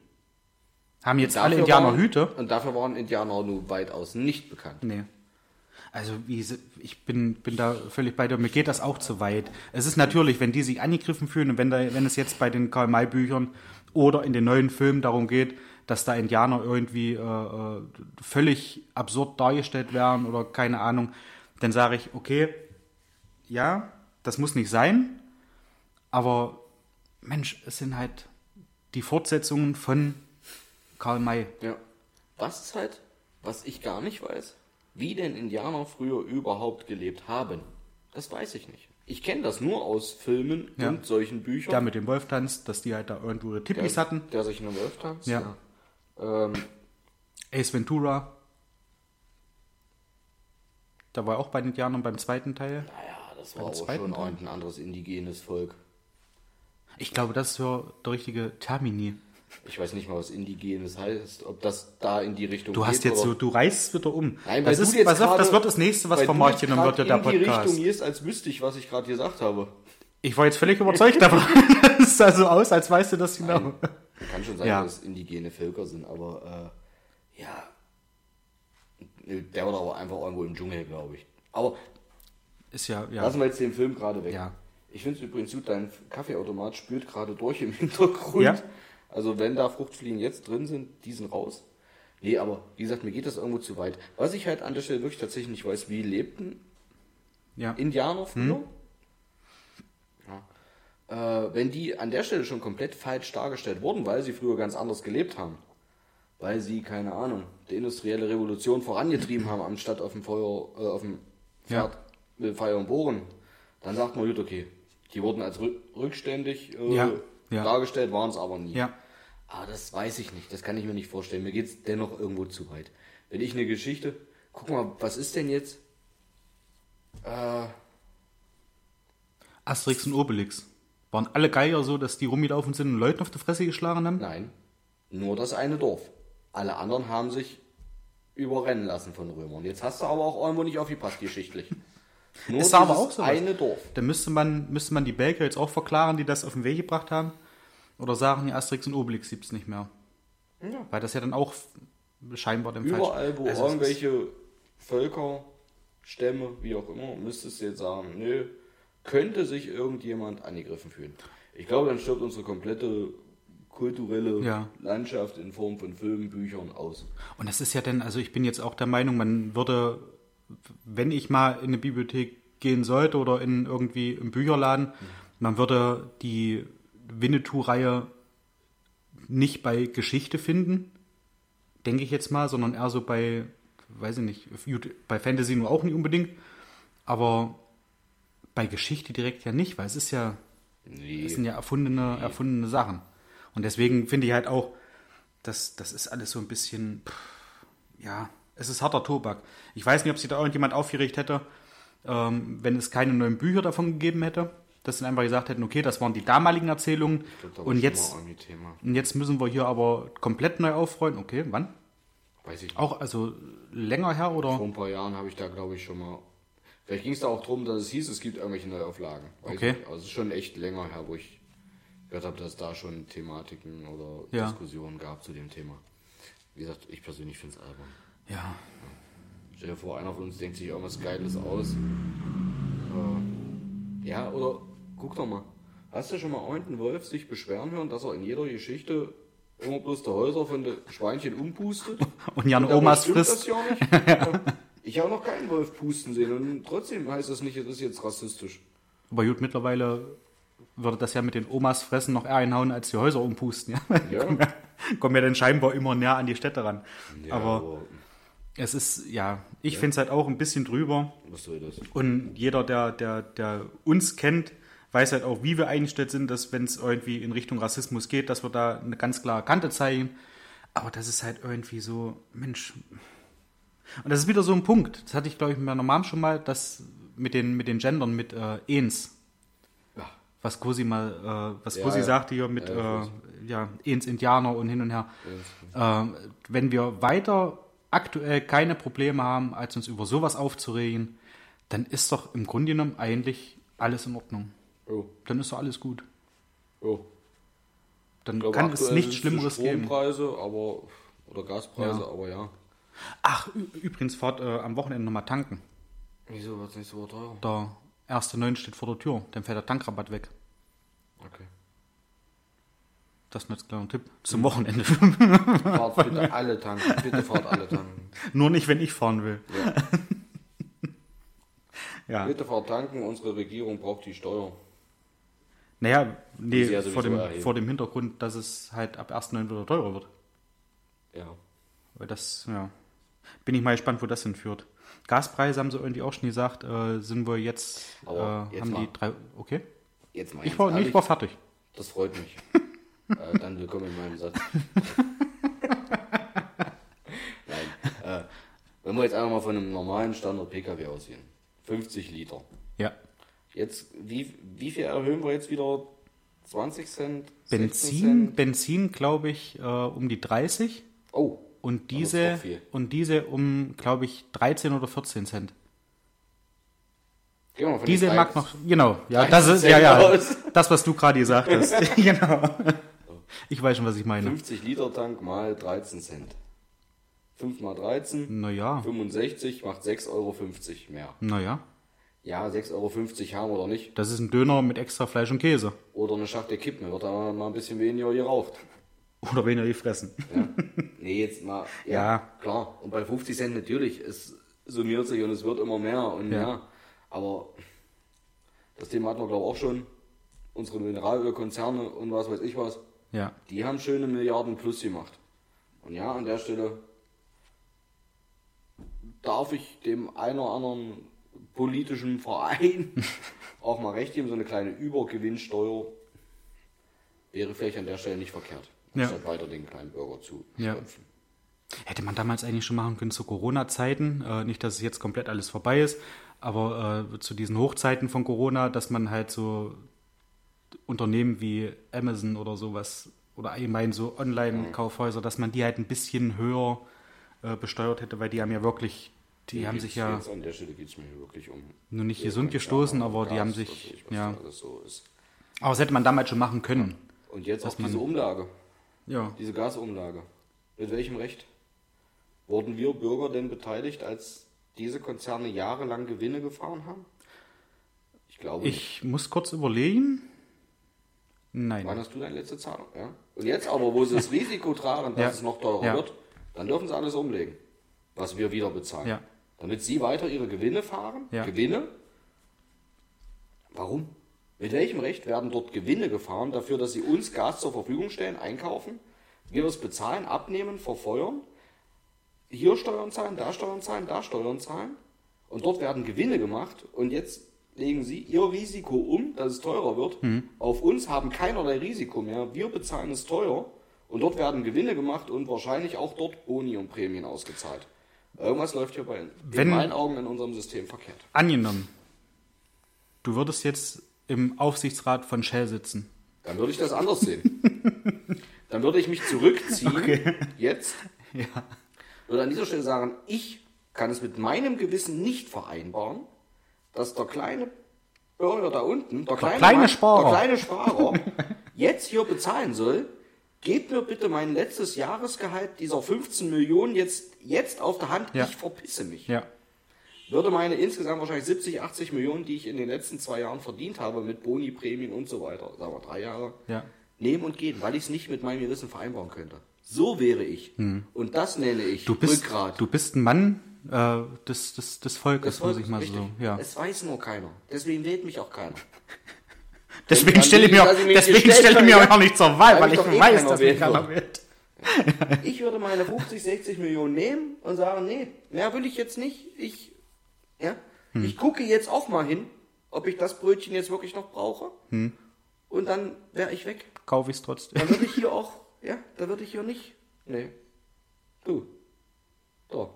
Haben jetzt alle Indianer waren, Hüte? Und dafür waren Indianer nur weitaus nicht bekannt. Nee. Also wie, ich bin, bin da völlig bei dir. Mir geht das auch zu weit. Es ist natürlich, wenn die sich angegriffen fühlen und wenn, da, wenn es jetzt bei den Karl-May-Büchern oder in den neuen Filmen darum geht, dass da Indianer irgendwie äh, äh, völlig absurd dargestellt werden oder keine Ahnung, dann sage ich, okay, ja, das muss nicht sein, aber Mensch, es sind halt die Fortsetzungen von Karl May. Ja. Was ist halt, was ich gar nicht weiß, wie denn Indianer früher überhaupt gelebt haben. Das weiß ich nicht. Ich kenne das nur aus Filmen Ja. und solchen Büchern. Der mit dem Wolf tanzt, dass die halt da irgendwo ihre Tippis hatten. der sich in einem Wolf tanzt. Ja. ja. Ähm, Ace Ventura. Da war auch bei den Indianern beim zweiten Teil. naja, das war zweiten schon Teil? ein anderes indigenes Volk. Ich glaube, das ist so der richtige Termini. Ich weiß nicht mal, was indigenes heißt, ob das da in die Richtung Du hast geht. jetzt so, du reißt wieder um. Nein, das du ist, pass auf, das wird das nächste, was vom du jetzt Martin wird, der in die Podcast. Richtung gehst, als wüsste ich, was ich gerade gesagt habe. Ich war jetzt völlig überzeugt (laughs) davon. Das sah so aus, als weißt du das genau. Kann schon sein, Ja. dass es indigene Völker sind, aber äh, ja. Der war aber einfach irgendwo im Dschungel, glaube ich. Aber Ist ja, ja. lassen wir jetzt den Film gerade weg. Ja. Ich finde es übrigens gut, dein Kaffeeautomat spült gerade durch im (laughs) Hintergrund. Ja. Also wenn da Fruchtfliegen jetzt drin sind, die sind raus. Nee, aber wie gesagt, mir geht das irgendwo zu weit. Was ich halt an der Stelle wirklich tatsächlich nicht weiß, wie lebten ja. Indianer früher? Hm? Ja. Äh, wenn die an der Stelle schon komplett falsch dargestellt wurden, weil sie früher ganz anders gelebt haben, weil sie, keine Ahnung, die industrielle Revolution vorangetrieben haben, anstatt auf dem Feuer, äh, auf dem Ja. Pferd mit Feuer und Bohren, dann sagt man, gut, okay, die wurden als rück rückständig äh, Ja, ja. dargestellt, waren es aber nie. Ja. Aber das weiß ich nicht, das kann ich mir nicht vorstellen. Mir geht es dennoch irgendwo zu weit. Wenn ich eine Geschichte, guck mal, was ist denn jetzt? Äh, Asterix und Obelix. Waren alle Geier so, dass die rumgelaufen sind und Leuten auf die Fresse geschlagen haben? nein, nur das eine Dorf. Alle anderen haben sich überrennen lassen von Römern. Jetzt hast du aber auch irgendwo nicht aufgepasst, geschichtlich. (laughs) Nur Ist aber auch sowas. eine Dorf. Dann müsste man, müsste man die Belgier jetzt auch verklaren, die das auf den Weg gebracht haben. Oder sagen, die Asterix und Obelix gibt es nicht mehr. Ja. Weil das ja dann auch scheinbar dem Überall, wo Also irgendwelche Völker, Stämme, wie auch immer, müsstest du jetzt sagen, nö, könnte sich irgendjemand angegriffen fühlen. Ich glaube, dann stirbt unsere komplette kulturelle Ja. Landschaft in Form von Filmen, Büchern aus. Und das ist ja dann, also ich bin jetzt auch der Meinung, man würde, wenn ich mal in eine Bibliothek gehen sollte oder in irgendwie im Bücherladen, man würde die Winnetou-Reihe nicht bei Geschichte finden, denke ich jetzt mal, sondern eher so bei, weiß ich nicht, bei Fantasy nur auch nicht unbedingt, aber bei Geschichte direkt ja nicht, weil es ist ja, nee. es sind ja erfundene, nee. erfundene Sachen. Und deswegen finde ich halt auch, dass das ist alles so ein bisschen, pff, ja, es ist harter Tobak. Ich weiß nicht, ob sich da irgendjemand aufgeregt hätte, ähm, wenn es keine neuen Bücher davon gegeben hätte. Dass sie einfach gesagt hätten, okay, das waren die damaligen Erzählungen und jetzt, und jetzt müssen wir hier aber komplett neu aufräumen. Okay, wann? Weiß ich nicht. Auch also länger her oder? Vor ein paar Jahren habe ich da, glaube ich, schon mal. Vielleicht ging es da auch darum, dass es hieß, es gibt irgendwelche Neuauflagen. Weiß okay. Also es ist schon echt länger her, wo ich gehört habe, dass es da schon Thematiken oder ja. Diskussionen gab zu dem Thema. Wie gesagt, ich persönlich finde es albern. Ja. ja. Stell dir vor, einer von uns denkt sich irgendwas Geiles aus. Äh, ja, oder guck doch mal. Hast du schon mal einen Wolf sich beschweren hören, dass er in jeder Geschichte immer bloß der Häuser von den Schweinchen umpustet? (laughs) Und Jan und Omas frisst. Ja (laughs) ja. Ich habe noch keinen Wolf pusten sehen und trotzdem heißt das nicht, das ist jetzt rassistisch. Aber gut, mittlerweile würde das ja mit den Omas fressen noch eher einhauen, als die Häuser umpusten. Ja? (laughs) ja. kommen, ja, kommen ja dann scheinbar immer näher an die Städte ran. Ja, aber, aber es ist, ja, ich ja. finde es halt auch ein bisschen drüber. Was soll das? Und jeder, der, der, der uns kennt, weiß halt auch, wie wir eingestellt sind, dass wenn es irgendwie in Richtung Rassismus geht, dass wir da eine ganz klare Kante zeigen. Aber das ist halt irgendwie so, Mensch. Und das ist wieder so ein Punkt. Das hatte ich, glaube ich, mit meiner Mom schon mal, das mit den, mit den Gendern, mit äh, Ens was Cosi mal, äh, was ja, Cosi ja. sagte hier mit ja, äh, ja, ins Indianer und hin und her. Äh, wenn wir weiter aktuell keine Probleme haben, als uns über sowas aufzuregen, dann ist doch im Grunde genommen eigentlich alles in Ordnung. Oh. Dann ist doch alles gut. Oh. Dann glaube, kann es nichts Schlimmeres geben. Strompreise, aber oder Gaspreise, aber ja. Ach, übrigens fahrt äh, am Wochenende nochmal tanken. Wieso wird es nicht so teuer? Da Erste Neun steht vor der Tür, dann fährt der Tankrabatt weg. Okay. Das ist ein kleiner Tipp zum Wochenende. (laughs) Fahrt bitte (laughs) alle tanken. Bitte fahrt alle tanken. Nur nicht, wenn ich fahren will. Ja. (laughs) ja. Bitte fahrt tanken. Unsere Regierung braucht die Steuer. Naja, nee, ja vor, dem, vor dem Hintergrund, dass es halt ab 1.9. wieder teurer wird. Ja. Weil das, ja. Bin ich mal gespannt, wo das hinführt. Gaspreise haben sie irgendwie auch schon gesagt, äh, sind wir jetzt, äh, jetzt haben mal. die drei, okay? Jetzt mal ich, war, nee, ich war fertig. Das freut mich. (laughs) äh, dann willkommen in meinem Satz. (laughs) Nein. Äh, wenn wir jetzt einfach mal von einem normalen Standard PKW ausgehen. 50 Liter. Ja. Jetzt, wie, wie viel erhöhen wir jetzt wieder? 20 Cent? Benzin, Cent? Benzin glaube ich, äh, um die 30. Oh. Und diese, und diese um, glaube ich, 13 oder 14 Cent. Genau, diese mag noch, genau, ja, das ist, ja, ja, das, was du gerade gesagt hast. (laughs) genau. Ich weiß schon, was ich meine. 50 Liter Tank mal 13 Cent. 5 mal 13. Naja. 65 macht 6,50 Euro mehr. Naja. Ja, 6,50 Euro haben oder nicht. Das ist ein Döner mit extra Fleisch und Käse. Oder eine Schachtel Kippen, wird da mal ein bisschen weniger geraucht. Oder weniger gefressen. Ja. Nee, jetzt mal. Ja, ja, Klar. Und bei 50 Cent natürlich. Es summiert sich und es wird immer mehr und ja. ja. Aber das Thema hatten wir, glaube ich, auch schon. Unsere Mineralölkonzerne und was weiß ich was. Ja. Die haben schöne Milliarden plus gemacht. Und ja, an der Stelle darf ich dem einen oder anderen politischen Verein (laughs) auch mal recht geben, so eine kleine Übergewinnsteuer wäre vielleicht an der Stelle nicht verkehrt ja. statt weiter den kleinen Bürger zu ja. Hätte man damals eigentlich schon machen können zu Corona-Zeiten. Äh, nicht, dass es jetzt komplett alles vorbei ist, aber äh, zu diesen Hochzeiten von Corona, dass man halt so Unternehmen wie Amazon oder sowas oder allgemein so Online-Kaufhäuser, dass man die halt ein bisschen höher äh, besteuert hätte, weil die haben ja wirklich, die nee, haben sich ja. Jetzt an der Stelle geht es mir wirklich um. Nur nicht gesund gestoßen, aber Gas, die haben sich. Ich, ja. So aber das hätte man damals schon machen können. Und jetzt auch diese Umlage. Ja. Diese Gasumlage. Mit welchem Recht wurden wir Bürger denn beteiligt, als diese Konzerne jahrelang Gewinne gefahren haben? Ich glaube. Ich nicht. muss kurz überlegen. Nein. Wann hast du deine letzte Zahlung? Ja? Und jetzt aber, wo sie das (laughs) Risiko tragen, dass ja. es noch teurer ja. wird, dann dürfen sie alles umlegen, was wir wieder bezahlen. Ja. Damit sie weiter ihre Gewinne fahren. Gewinne. Warum? Mit welchem Recht werden dort Gewinne gefahren dafür, dass sie uns Gas zur Verfügung stellen, einkaufen, wir das bezahlen, abnehmen, verfeuern, hier Steuern zahlen, da Steuern zahlen, da Steuern zahlen. Und dort werden Gewinne gemacht. Und jetzt legen sie ihr Risiko um, dass es teurer wird. Auf uns haben keinerlei Risiko mehr. Wir bezahlen es teuer. Und dort werden Gewinne gemacht und wahrscheinlich auch dort Boni und Prämien ausgezahlt. Irgendwas läuft hier bei in Wenn- meinen Augen in unserem System verkehrt. Angenommen, du würdest jetzt im Aufsichtsrat von Shell sitzen. Dann würde ich das anders sehen. (laughs) Dann würde ich mich zurückziehen, jetzt, (laughs) Ja. würde an dieser Stelle sagen, ich kann es mit meinem Gewissen nicht vereinbaren, dass der kleine Bürger da unten, der kleine, kleine Mann, Sparer. der kleine Sparer (laughs) jetzt hier bezahlen soll, gebt mir bitte mein letztes Jahresgehalt dieser 15 Millionen jetzt, jetzt auf der Hand, Ja. ich verpisse mich. Ja. Würde meine insgesamt wahrscheinlich 70, 80 Millionen, die ich in den letzten zwei Jahren verdient habe, mit Boni, Prämien und so weiter, sagen wir drei Jahre, Ja. nehmen und gehen, weil ich es nicht mit meinem Gewissen vereinbaren könnte. So wäre ich. Und das nenne ich Hm. Du bist, Rückgrat. du bist ein Mann äh, des, des, des Volkes, Das muss ich mal richtig. so. Ja. Es weiß nur keiner. Deswegen wählt mich auch keiner. (laughs) Deswegen stelle ich mir, ich mich deswegen stelle ich mir auch nicht zur Wahl, weil weil ich doch eh weiß, dass mich keiner wählt. Ich würde meine 50, 60 Millionen nehmen und sagen, nee, mehr will ich jetzt nicht. Ich, ja, Hm. ich gucke jetzt auch mal hin, ob ich das Brötchen jetzt wirklich noch brauche. Hm. Und dann wäre ich weg. Kaufe ich es trotzdem. Dann würde ich hier (laughs) auch, ja, da würde ich hier nicht. Nee. Du. So.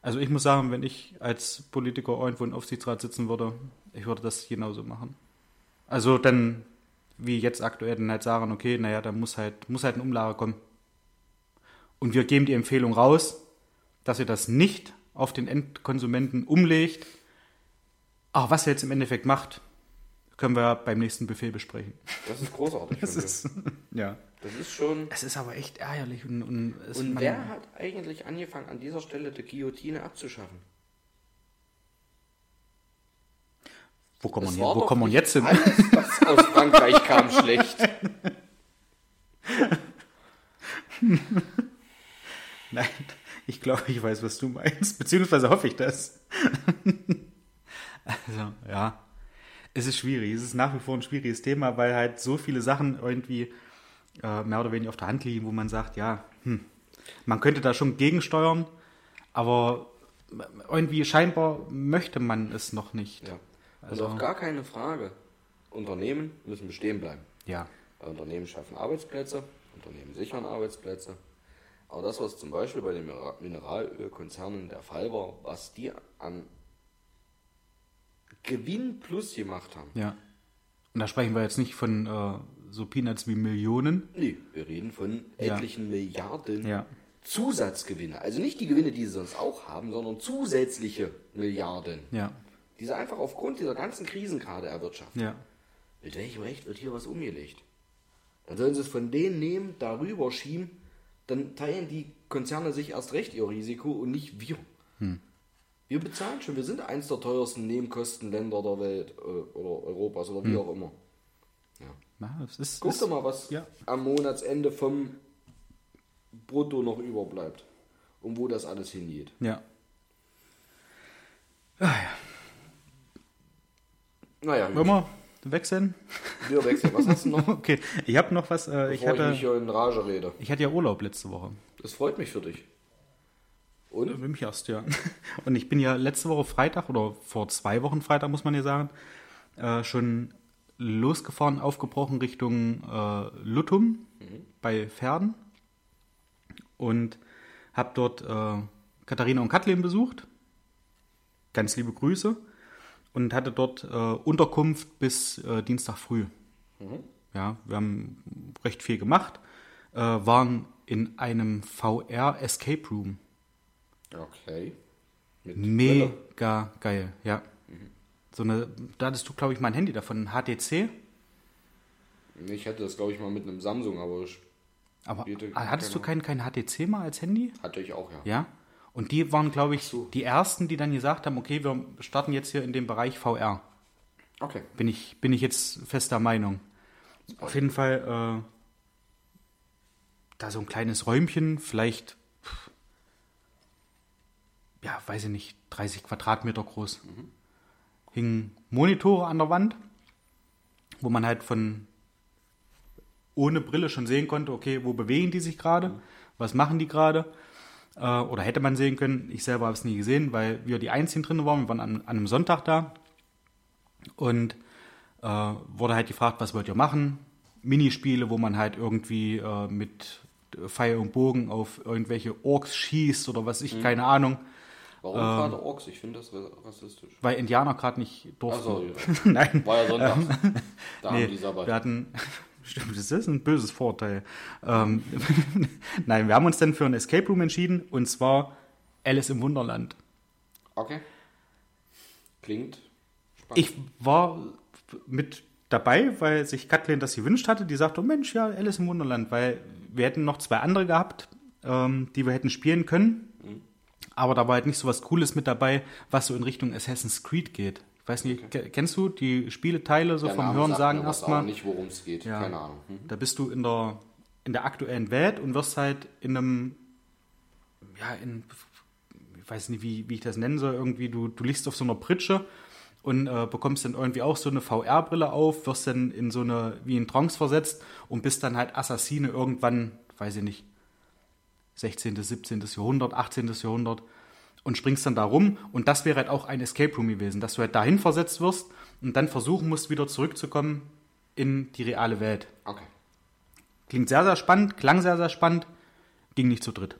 Also ich muss sagen, wenn ich als Politiker irgendwo im Aufsichtsrat sitzen würde, ich würde das genauso machen. Also dann, wie jetzt aktuell, dann halt sagen, okay, naja, da muss halt, muss halt eine Umlage kommen. Und wir geben die Empfehlung raus, dass ihr das nicht auf den Endkonsumenten umlegt. Aber was ihr jetzt im Endeffekt macht, können wir beim nächsten Buffet besprechen. Das ist großartig. Das ist, (laughs) ja. das ist schon. Es ist aber echt ärgerlich und, und, Und wer hat eigentlich angefangen, an dieser Stelle die Guillotine abzuschaffen? wo kommt man, hier, wo kommt man jetzt hin? Alles, was aus Frankreich kam, (laughs) schlecht. Nein, ich glaube, ich weiß, was du meinst. Beziehungsweise hoffe ich das. also, ja. Es ist schwierig. Es ist nach wie vor ein schwieriges Thema, weil halt so viele Sachen irgendwie äh, mehr oder weniger auf der Hand liegen, wo man sagt, ja, hm, man könnte da schon gegensteuern, aber irgendwie scheinbar möchte man es noch nicht. Ja. Also- Also auch gar keine Frage. Unternehmen müssen bestehen bleiben. Ja. Weil Unternehmen schaffen Arbeitsplätze, Unternehmen sichern Arbeitsplätze. Aber das, was zum Beispiel bei den Minera- Mineralölkonzernen der Fall war, was die an Gewinn plus gemacht haben. Ja. Und da sprechen wir jetzt nicht von äh, so Peanuts wie Millionen. Nee, wir reden von Ja. etlichen Milliarden Ja. Zusatzgewinne. Also nicht die Gewinne, die sie sonst auch haben, sondern zusätzliche Milliarden, Ja. die sie einfach aufgrund dieser ganzen Krisen gerade erwirtschaften. Ja. Mit welchem Recht wird hier was umgelegt? Dann sollen sie es von denen nehmen, darüber schieben, dann teilen die Konzerne sich erst recht ihr Risiko und nicht wir. Wir bezahlen schon, wir sind eins der teuersten Nebenkostenländer der Welt äh, oder Europas oder wie auch immer. Na, es ist, Guck ist doch mal, was ja. am Monatsende vom Brutto noch überbleibt und wo das alles hingeht. Ja. Ah, ja. Naja. Wollen wir wechseln? wir wechseln. Was hast du noch? (laughs) Okay, ich habe noch was. Äh, ich, Bevor ich, hatte, mich hier in Rage rede. ich hatte ja Urlaub letzte Woche. Das freut mich für dich. Und? Für mich erst, ja. (laughs) Und ich bin ja letzte Woche Freitag oder vor zwei Wochen Freitag, muss man ja sagen, äh, schon losgefahren, aufgebrochen Richtung äh, Luttum bei Pferden und habe dort äh, Katharina und Kathleen besucht. Ganz liebe Grüße. Und hatte dort äh, Unterkunft bis äh, Dienstag früh. Ja, wir haben recht viel gemacht. Äh, waren in einem VR Escape Room. Okay. Mit Brille. Mega geil, ja. So eine, da hattest du, glaube ich, mein Handy davon, ein HTC. Ich hätte das, glaube ich, mal mit einem Samsung, aber ich Aber hattest du genau. kein, kein HTC mal als Handy? hatte ich auch, ja. Ja. Und die waren, glaube ich, so. die ersten, die dann gesagt haben, okay, wir starten jetzt hier in dem Bereich VR. Okay. Bin ich, bin ich jetzt fester Meinung. Auf jeden Fall äh, da so ein kleines Räumchen, vielleicht, pff, ja, weiß ich nicht, 30 Quadratmeter groß. Hingen Monitore an der Wand, wo man halt von ohne Brille schon sehen konnte, okay, wo bewegen die sich gerade, was machen die gerade. Äh, oder hätte man sehen können. Ich selber habe es nie gesehen, weil wir die Einzigen drin waren. Wir waren an, an einem Sonntag da. Und äh, wurde halt gefragt, was wollt ihr machen? Minispiele, wo man halt irgendwie äh, mit Pfeil und Bogen auf irgendwelche Orks schießt oder was ich, keine Ahnung. Warum gerade Orks? Ich finde das rassistisch. Weil Indianer gerade nicht durften. Achso, ja. (laughs) Nein. War ja Sonntag. da (laughs) Nee, haben die Sabbat. wir hatten, stimmt, das ist ein böses Vorteil. Ähm, (laughs) Nein, wir haben uns dann für ein Escape Room entschieden und zwar Alice im Wunderland. Okay. Klingt spannend. Ich war mit dabei, weil sich Kathleen das gewünscht hatte. Die sagte, oh Mensch, ja, Alice im Wunderland, weil wir hätten noch zwei andere gehabt, ähm, die wir hätten spielen können. Aber da war halt nicht so was Cooles mit dabei, was so in Richtung Assassin's Creed geht. Ich weiß nicht, ke- kennst du die Spieleteile so Der vom Name Hören sagen erstmal? aber nicht, worum es geht. Ja. Keine Ahnung. Hm? Da bist du in der, in der aktuellen Welt und wirst halt in einem, ja, in, ich weiß nicht, wie, wie ich das nennen soll, irgendwie, du, du liegst auf so einer Pritsche und äh, bekommst dann irgendwie auch so eine VR-Brille auf, wirst dann in so eine, wie in Trance versetzt und bist dann halt Assassine irgendwann, weiß ich nicht, 16., 17. Jahrhundert, 18. Jahrhundert und springst dann da rum und das wäre halt auch ein Escape Room gewesen, dass du halt dahin versetzt wirst und dann versuchen musst, wieder zurückzukommen in die reale Welt. Okay. Klingt sehr, sehr spannend, klang sehr, sehr spannend, ging nicht zu dritt.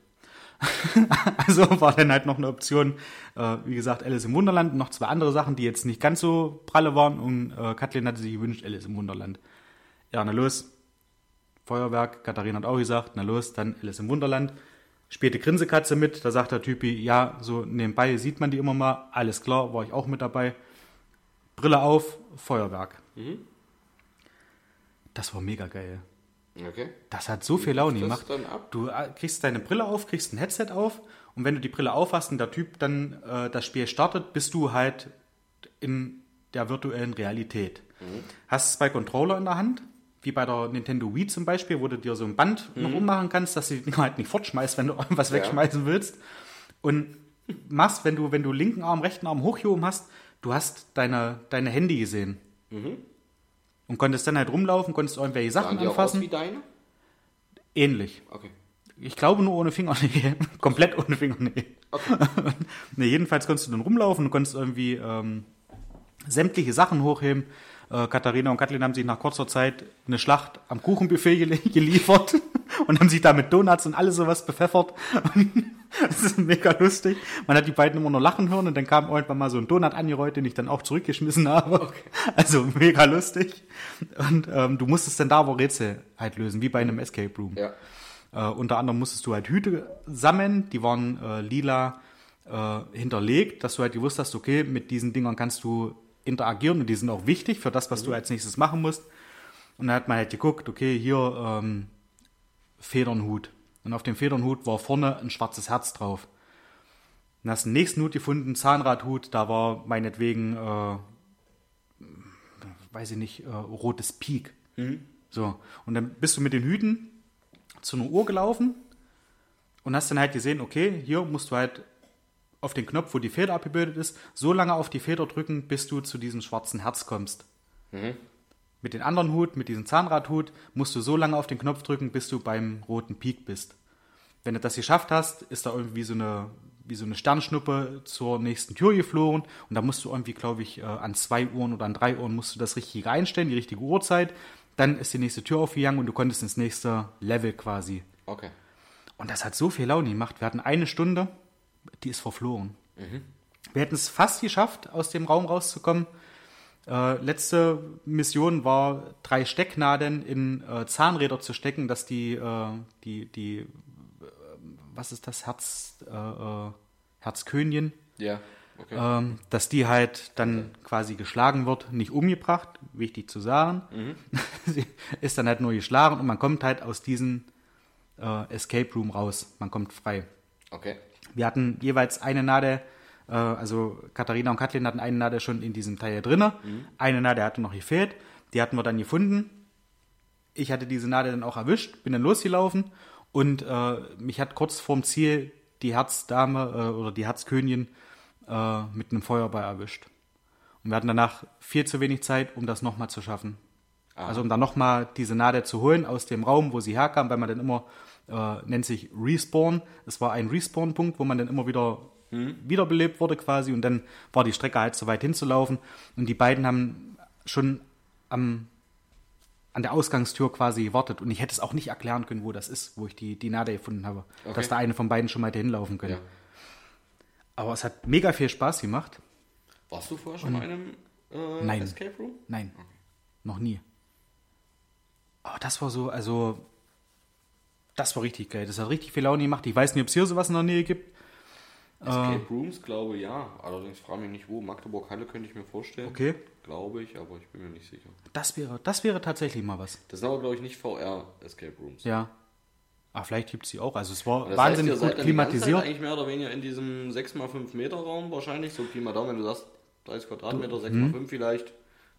(laughs) also war dann halt noch eine Option, äh, wie gesagt, Alice im Wunderland und noch zwei andere Sachen, die jetzt nicht ganz so pralle waren und äh, Kathleen hatte sich gewünscht, Alice im Wunderland. Ja, na los, Feuerwerk, Katharina hat auch gesagt, na los, dann Alice im Wunderland. Späte Grinsekatze mit, da sagt der Typi, ja, so nebenbei sieht man die immer mal, alles klar, war ich auch mit dabei. Brille auf, Feuerwerk. Das war mega geil. Okay. Das hat so viel Laune gemacht. dann ab? Du äh, kriegst deine Brille auf, kriegst ein Headset auf und wenn du die Brille aufhast und der Typ dann äh, das Spiel startet, bist du halt in der virtuellen Realität. Hast zwei Controller in der Hand, wie bei der Nintendo Wii zum Beispiel, wo du dir so ein Band noch ummachen kannst, dass du die Dinger halt nicht fortschmeißt, wenn du (laughs) irgendwas Ja. wegschmeißen willst. Und machst, wenn du, wenn du linken Arm, rechten Arm hochgehoben hast, du hast deine, deine Handy gesehen. Und konntest dann halt rumlaufen, konntest irgendwelche Sahen Sachen die auch aus anfassen. wie deine? Ähnlich. Okay. Ich glaube nur ohne Fingernägel. (laughs) Komplett ohne Fingernägel. (laughs) nee, jedenfalls konntest du dann rumlaufen und konntest irgendwie ähm, sämtliche Sachen hochheben. Äh, Katharina und Kathleen haben sich nach kurzer Zeit eine Schlacht am Kuchenbuffet gel (laughs) geliefert und haben sich da mit Donuts und alles sowas bepfeffert. (laughs) das ist mega lustig. Man hat die beiden immer nur lachen hören und dann kam irgendwann mal so ein Donut angerollt, den ich dann auch zurückgeschmissen habe. Also mega lustig. Und ähm, du musstest dann da aber Rätsel halt lösen, wie bei einem Escape Room. Ja. Äh, unter anderem musstest du halt Hüte sammeln, die waren äh, lila äh, hinterlegt, dass du halt gewusst hast, okay, mit diesen Dingern kannst du interagieren und die sind auch wichtig für das, was du als nächstes machen musst. Und dann hat man halt geguckt, okay, hier ähm, Federnhut. Und auf dem Federnhut war vorne ein schwarzes Herz drauf. Dann hast du den nächsten Hut gefunden, Zahnradhut, da war meinetwegen, äh, weiß ich nicht, äh, rotes Pik. So, und dann bist du mit den Hüten zu einer Uhr gelaufen und hast dann halt gesehen, okay, hier musst du halt auf den Knopf, wo die Feder abgebildet ist, so lange auf die Feder drücken, bis du zu diesem schwarzen Herz kommst. Mit dem anderen Hut, mit diesem Zahnradhut, musst du so lange auf den Knopf drücken, bis du beim roten Peak bist. Wenn du das geschafft hast, ist da irgendwie so eine, wie so eine Sternschnuppe zur nächsten Tür geflogen und da musst du irgendwie, glaube ich, äh, an zwei Uhren oder an drei Uhren musst du das Richtige einstellen, die richtige Uhrzeit. Dann ist die nächste Tür aufgegangen und du konntest ins nächste Level quasi. Okay. Und das hat so viel Laune gemacht. Wir hatten eine Stunde, die ist verflogen. Wir hätten es fast geschafft, aus dem Raum rauszukommen. Äh, letzte Mission war, drei Stecknadeln in äh, Zahnräder zu stecken, dass die, äh, die, die, äh, was ist das, Herz, äh, äh, Herzkönigin, Ja. Okay. ähm, dass die halt dann quasi geschlagen wird, nicht umgebracht, wichtig zu sagen. (laughs) Sie ist dann halt nur geschlagen und man kommt halt aus diesem Escape Room raus. Man kommt frei. Okay. Wir hatten jeweils eine Nadel, äh, also Katharina und Kathleen hatten eine Nadel schon in diesem Teil drinne. Eine Nadel hatte noch gefehlt. Die hatten wir dann gefunden. Ich hatte diese Nadel dann auch erwischt, bin dann losgelaufen und äh, mich hat kurz vorm Ziel die Herzdame äh, oder die Herzkönigin äh, mit einem Feuerball erwischt. Und wir hatten danach viel zu wenig Zeit, um das nochmal zu schaffen. Also um dann nochmal diese Nadel zu holen aus dem Raum, wo sie herkam, weil man dann immer äh, nennt sich Respawn. Es war ein Respawn-Punkt, wo man dann immer wieder wiederbelebt wurde quasi und dann war die Strecke halt so weit hinzulaufen und die beiden haben schon am, an der Ausgangstür quasi gewartet und ich hätte es auch nicht erklären können, wo das ist, wo ich die, die Nadel gefunden habe, Okay. dass da eine von beiden schon mal hinlaufen können. Ja. Aber es hat mega viel Spaß gemacht. Warst du vorher schon in einem äh, Nein. Escape Room? Nein, noch nie. Aber das war so, also, das war richtig geil. Das hat richtig viel Laune gemacht. Ich weiß nicht, ob es hier sowas in der Nähe gibt. Escape Rooms, glaube ja. Allerdings frage mich nicht wo. Magdeburg Halle könnte ich mir vorstellen. Okay. Glaube ich, aber ich bin mir nicht sicher. Das wäre, das wäre tatsächlich mal was. Das sind aber, glaube ich, nicht VR Escape Rooms. Ja. Ah, vielleicht gibt es die auch. Also es war Das wahnsinnig heißt, gut klimatisiert. eigentlich mehr oder weniger in diesem 6x5 Meter Raum wahrscheinlich. So Pi mal Daumen, wenn du sagst 30 Quadratmeter, 6x5 vielleicht.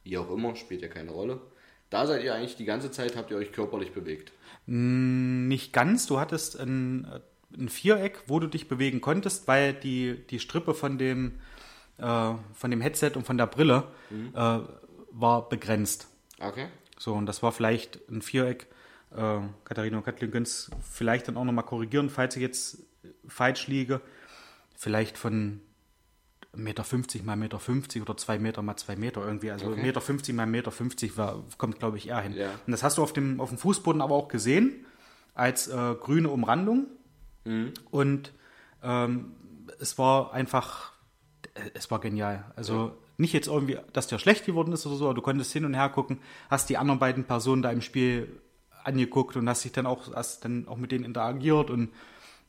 Wie auch immer, spielt ja keine Rolle. Da seid ihr eigentlich die ganze Zeit, habt ihr euch körperlich bewegt. Nicht ganz. Du hattest ein, ein Viereck, wo du dich bewegen konntest, weil die, die Strippe von dem, äh, von dem Headset und von der Brille äh, war begrenzt. Okay. So, und das war vielleicht ein Viereck. Äh, Katharina und Kathleen können es vielleicht dann auch nochmal korrigieren, falls ich jetzt falsch liege. Vielleicht von 1,50 Meter mal 1,50 Meter oder 2 Meter mal 2 Meter irgendwie. Also Okay. 1,50 Meter mal 1,50 Meter war, kommt, glaube ich, eher hin. Ja. Und das hast du auf dem, auf dem Fußboden aber auch gesehen, als äh, grüne Umrandung. Und ähm, es war einfach, es war genial. Also nicht jetzt irgendwie, dass der schlecht geworden ist oder so, aber du konntest hin und her gucken, hast die anderen beiden Personen da im Spiel angeguckt und hast dich dann auch, hast dann auch mit denen interagiert und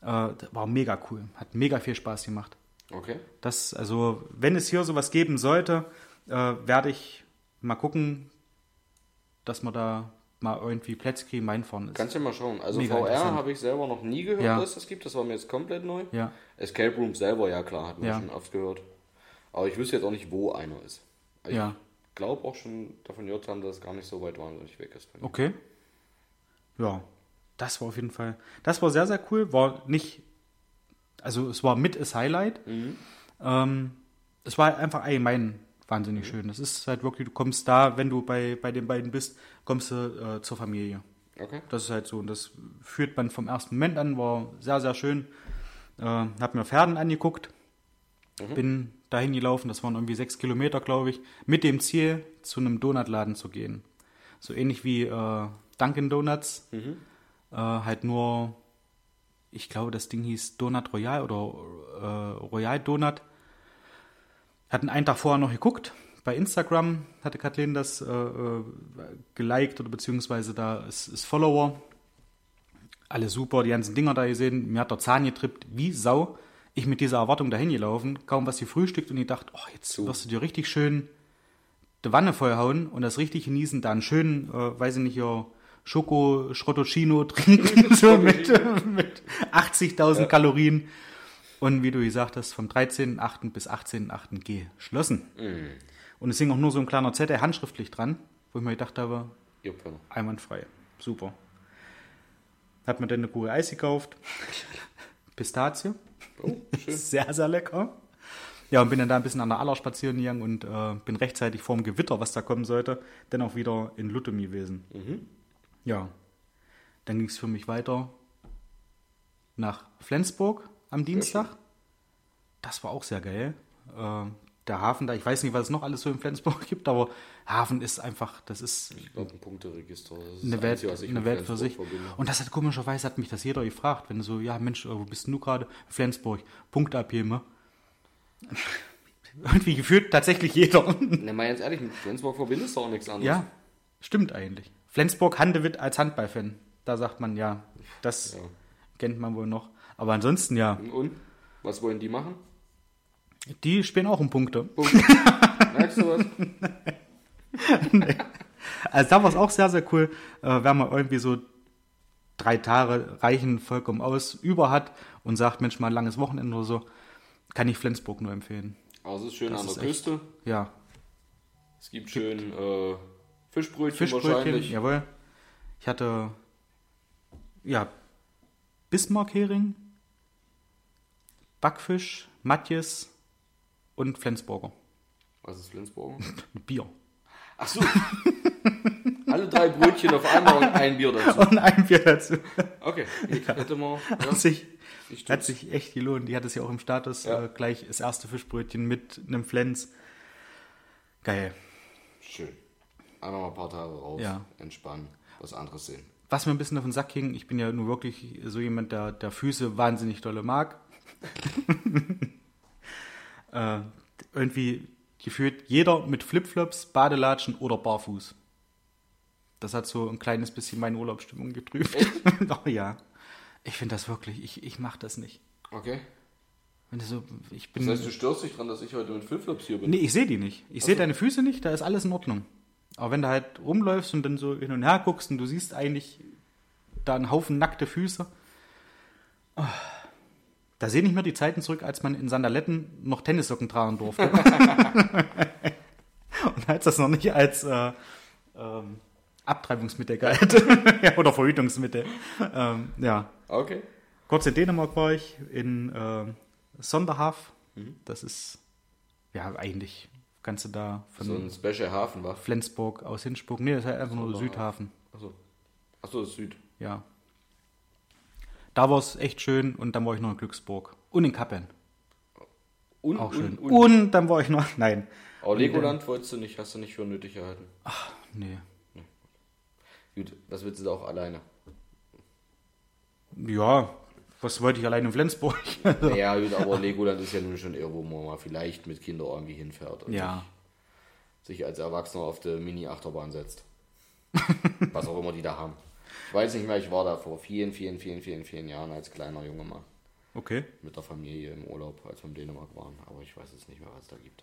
äh, war mega cool. Hat mega viel Spaß gemacht. Okay. Das, also, wenn es hier sowas geben sollte, äh, werde ich mal gucken, dass wir da mal irgendwie Plätze kriegen, reinfahren ist. Kannst du mal schauen. Also Mega VR habe ich selber noch nie gehört, Ja. dass es das gibt. Das war mir jetzt komplett neu. Ja. Escape Room selber, ja klar, hat man Ja. schon oft gehört. Aber ich wüsste jetzt auch nicht, wo einer ist. Ich Ja. glaube auch schon davon gehört haben, dass es gar nicht so weit wahnsinnig weg ist. Okay. Ja, das war auf jeden Fall. Das war sehr, sehr cool. War nicht. Also, es war mit das Highlight. Ähm, es war einfach allgemein wahnsinnig schön. Das ist halt wirklich, du kommst da, wenn du bei, bei den beiden bist, kommst du äh, zur Familie. Okay. Das ist halt so. Und das führt man vom ersten Moment an, war sehr, sehr schön. Äh, hab mir Pferden angeguckt. Bin dahin gelaufen, das waren irgendwie sechs Kilometer, glaube ich, mit dem Ziel, zu einem Donutladen zu gehen. So ähnlich wie äh, Dunkin' Donuts. Äh, halt nur, ich glaube, das Ding hieß Donut Royal oder äh, Royal Donut. Hatten einen Tag vorher noch geguckt. Bei Instagram hatte Kathleen das äh, äh, geliked oder beziehungsweise da ist, ist Follower. Alle super, die ganzen Dinger da gesehen. Mir hat der Zahn getrippt wie Sau. Ich mit dieser Erwartung dahin gelaufen, kaum was gefrühstückt und ich dachte, oh, jetzt wirst du dir richtig schön die Wanne vollhauen und das richtig genießen, da einen schönen, äh, weiß ich nicht, ja, Schoko Schrottocino trinken, (laughs) so mit, mit 80.000 Kalorien. Und wie du gesagt hast, vom 13.8. bis 18.8. geschlossen. Und es hing auch nur so ein kleiner Zettel handschriftlich dran, wo ich mir gedacht habe, Penner. einwandfrei. Super. Hat mir dann eine Kugel Eis gekauft. (laughs) Pistazie. Oh. (laughs) Sehr, sehr lecker. Ja, und bin dann da ein bisschen an der Aller spazieren gegangen und äh, bin rechtzeitig vorm Gewitter, was da kommen sollte, dann auch wieder in Lutum gewesen. Ja. Dann ging es für mich weiter nach Flensburg am Dienstag. Das war auch sehr geil. Äh, der Hafen da, ich weiß nicht, was es noch alles so in Flensburg (laughs) gibt, aber Hafen ist einfach, das ist Ich glaube, ein Punkteregister. Das ist eine Welt, Einzige, eine Welt für sich. verbinde. Und das hat komischerweise hat mich das jeder gefragt, wenn du so, ja Mensch, äh, wo bist denn du gerade? Flensburg, Punkt abheben. (laughs) Irgendwie gefühlt tatsächlich jeder. Ne, mal ganz ehrlich, mit Flensburg verbindest du auch nichts anderes. ja, stimmt eigentlich. Flensburg Handewitt als Handballfan. Da sagt man ja, das Ja. kennt man wohl noch. Aber ansonsten ja, Und? Was wollen die machen? die spielen auch um Punkte. Punkt. (laughs) Merkst du was? (laughs) Also da war es auch sehr, sehr cool, äh, wenn man irgendwie so drei Tage reichen vollkommen aus, über hat und sagt, Mensch, mal ein langes Wochenende oder so, kann ich Flensburg nur empfehlen. Also es ist schön Das an der ist echt- Küste. Ja, Es gibt schön äh, Fischbrötchen, Fischbrötchen, wahrscheinlich. jawohl. Ich hatte, ja, Bismarck-Hering, Backfisch, Matjes und Flensburger Was ist Flensburg? mit (laughs) Bier. Ach so. (laughs) Alle drei Brötchen auf einmal und ein Bier dazu. Und ein Bier dazu. Okay, ich hätte mal. (laughs) Ja, Hat sich, ich hat sich echt gelohnt. Die hat es ja auch im Status Ja. äh, gleich das erste Fischbrötchen mit einem Flens. Geil. Schön. Einmal mal ein paar Tage raus, Ja. entspannen, was anderes sehen. Was mir ein bisschen auf den Sack ging, ich bin ja nur wirklich so jemand, der, der Füße wahnsinnig dolle mag. (laughs) äh, irgendwie gefühlt jeder mit Flipflops, Badelatschen oder barfuß. Das hat so ein kleines bisschen meine Urlaubsstimmung getrübt. (laughs) oh ja. Ich finde das wirklich, ich, ich mache das nicht. Okay. Wenn du so, ich bin. Das heißt, du störst dich dran, dass ich heute mit Flipflops hier bin? Nee, ich sehe die nicht. Ich sehe deine Füße nicht, da ist alles in Ordnung. Aber wenn du halt rumläufst und dann so hin und her guckst und du siehst eigentlich da einen Haufen nackte Füße, oh, da sehe ich mir die Zeiten zurück, als man in Sandaletten noch Tennissocken tragen durfte. (laughs) und als das noch nicht als äh, ähm, Abtreibungsmittel galt. Ja, (laughs) Oder Verhütungsmittel. Ähm, ja. Okay. Kurz in Dänemark war ich, in äh, Sonderhaf. Mhm. Das ist, ja, eigentlich kannst du da von So ein Special Hafen war. Flensburg aus Hinspruck. Nee, das ist halt einfach nur. Südhafen. Achso. Achso, das ist Süd. Ja. Da war es echt schön und dann war ich noch in Glücksburg. Und in Kappeln. Und, Auch schön. Und, Und, und. dann war ich noch. (laughs) Nein. Aber Legoland wolltest du nicht, hast du nicht für nötig gehalten. Nee. Gut, was willst du da auch alleine? Ja, was wollte ich allein in Flensburg? (laughs) Naja, gut, aber Legoland ist ja nun schon eher, wo man mal vielleicht mit Kindern irgendwie hinfährt und ja. sich, sich als Erwachsener auf der Mini-Achterbahn setzt. (laughs) was auch immer die da haben. Ich weiß nicht mehr, ich war da vor vielen, vielen, vielen, vielen, vielen Jahren als kleiner Junge mal Okay. mit der Familie im Urlaub, als wir in Dänemark waren. Aber ich weiß jetzt nicht mehr, was es da gibt.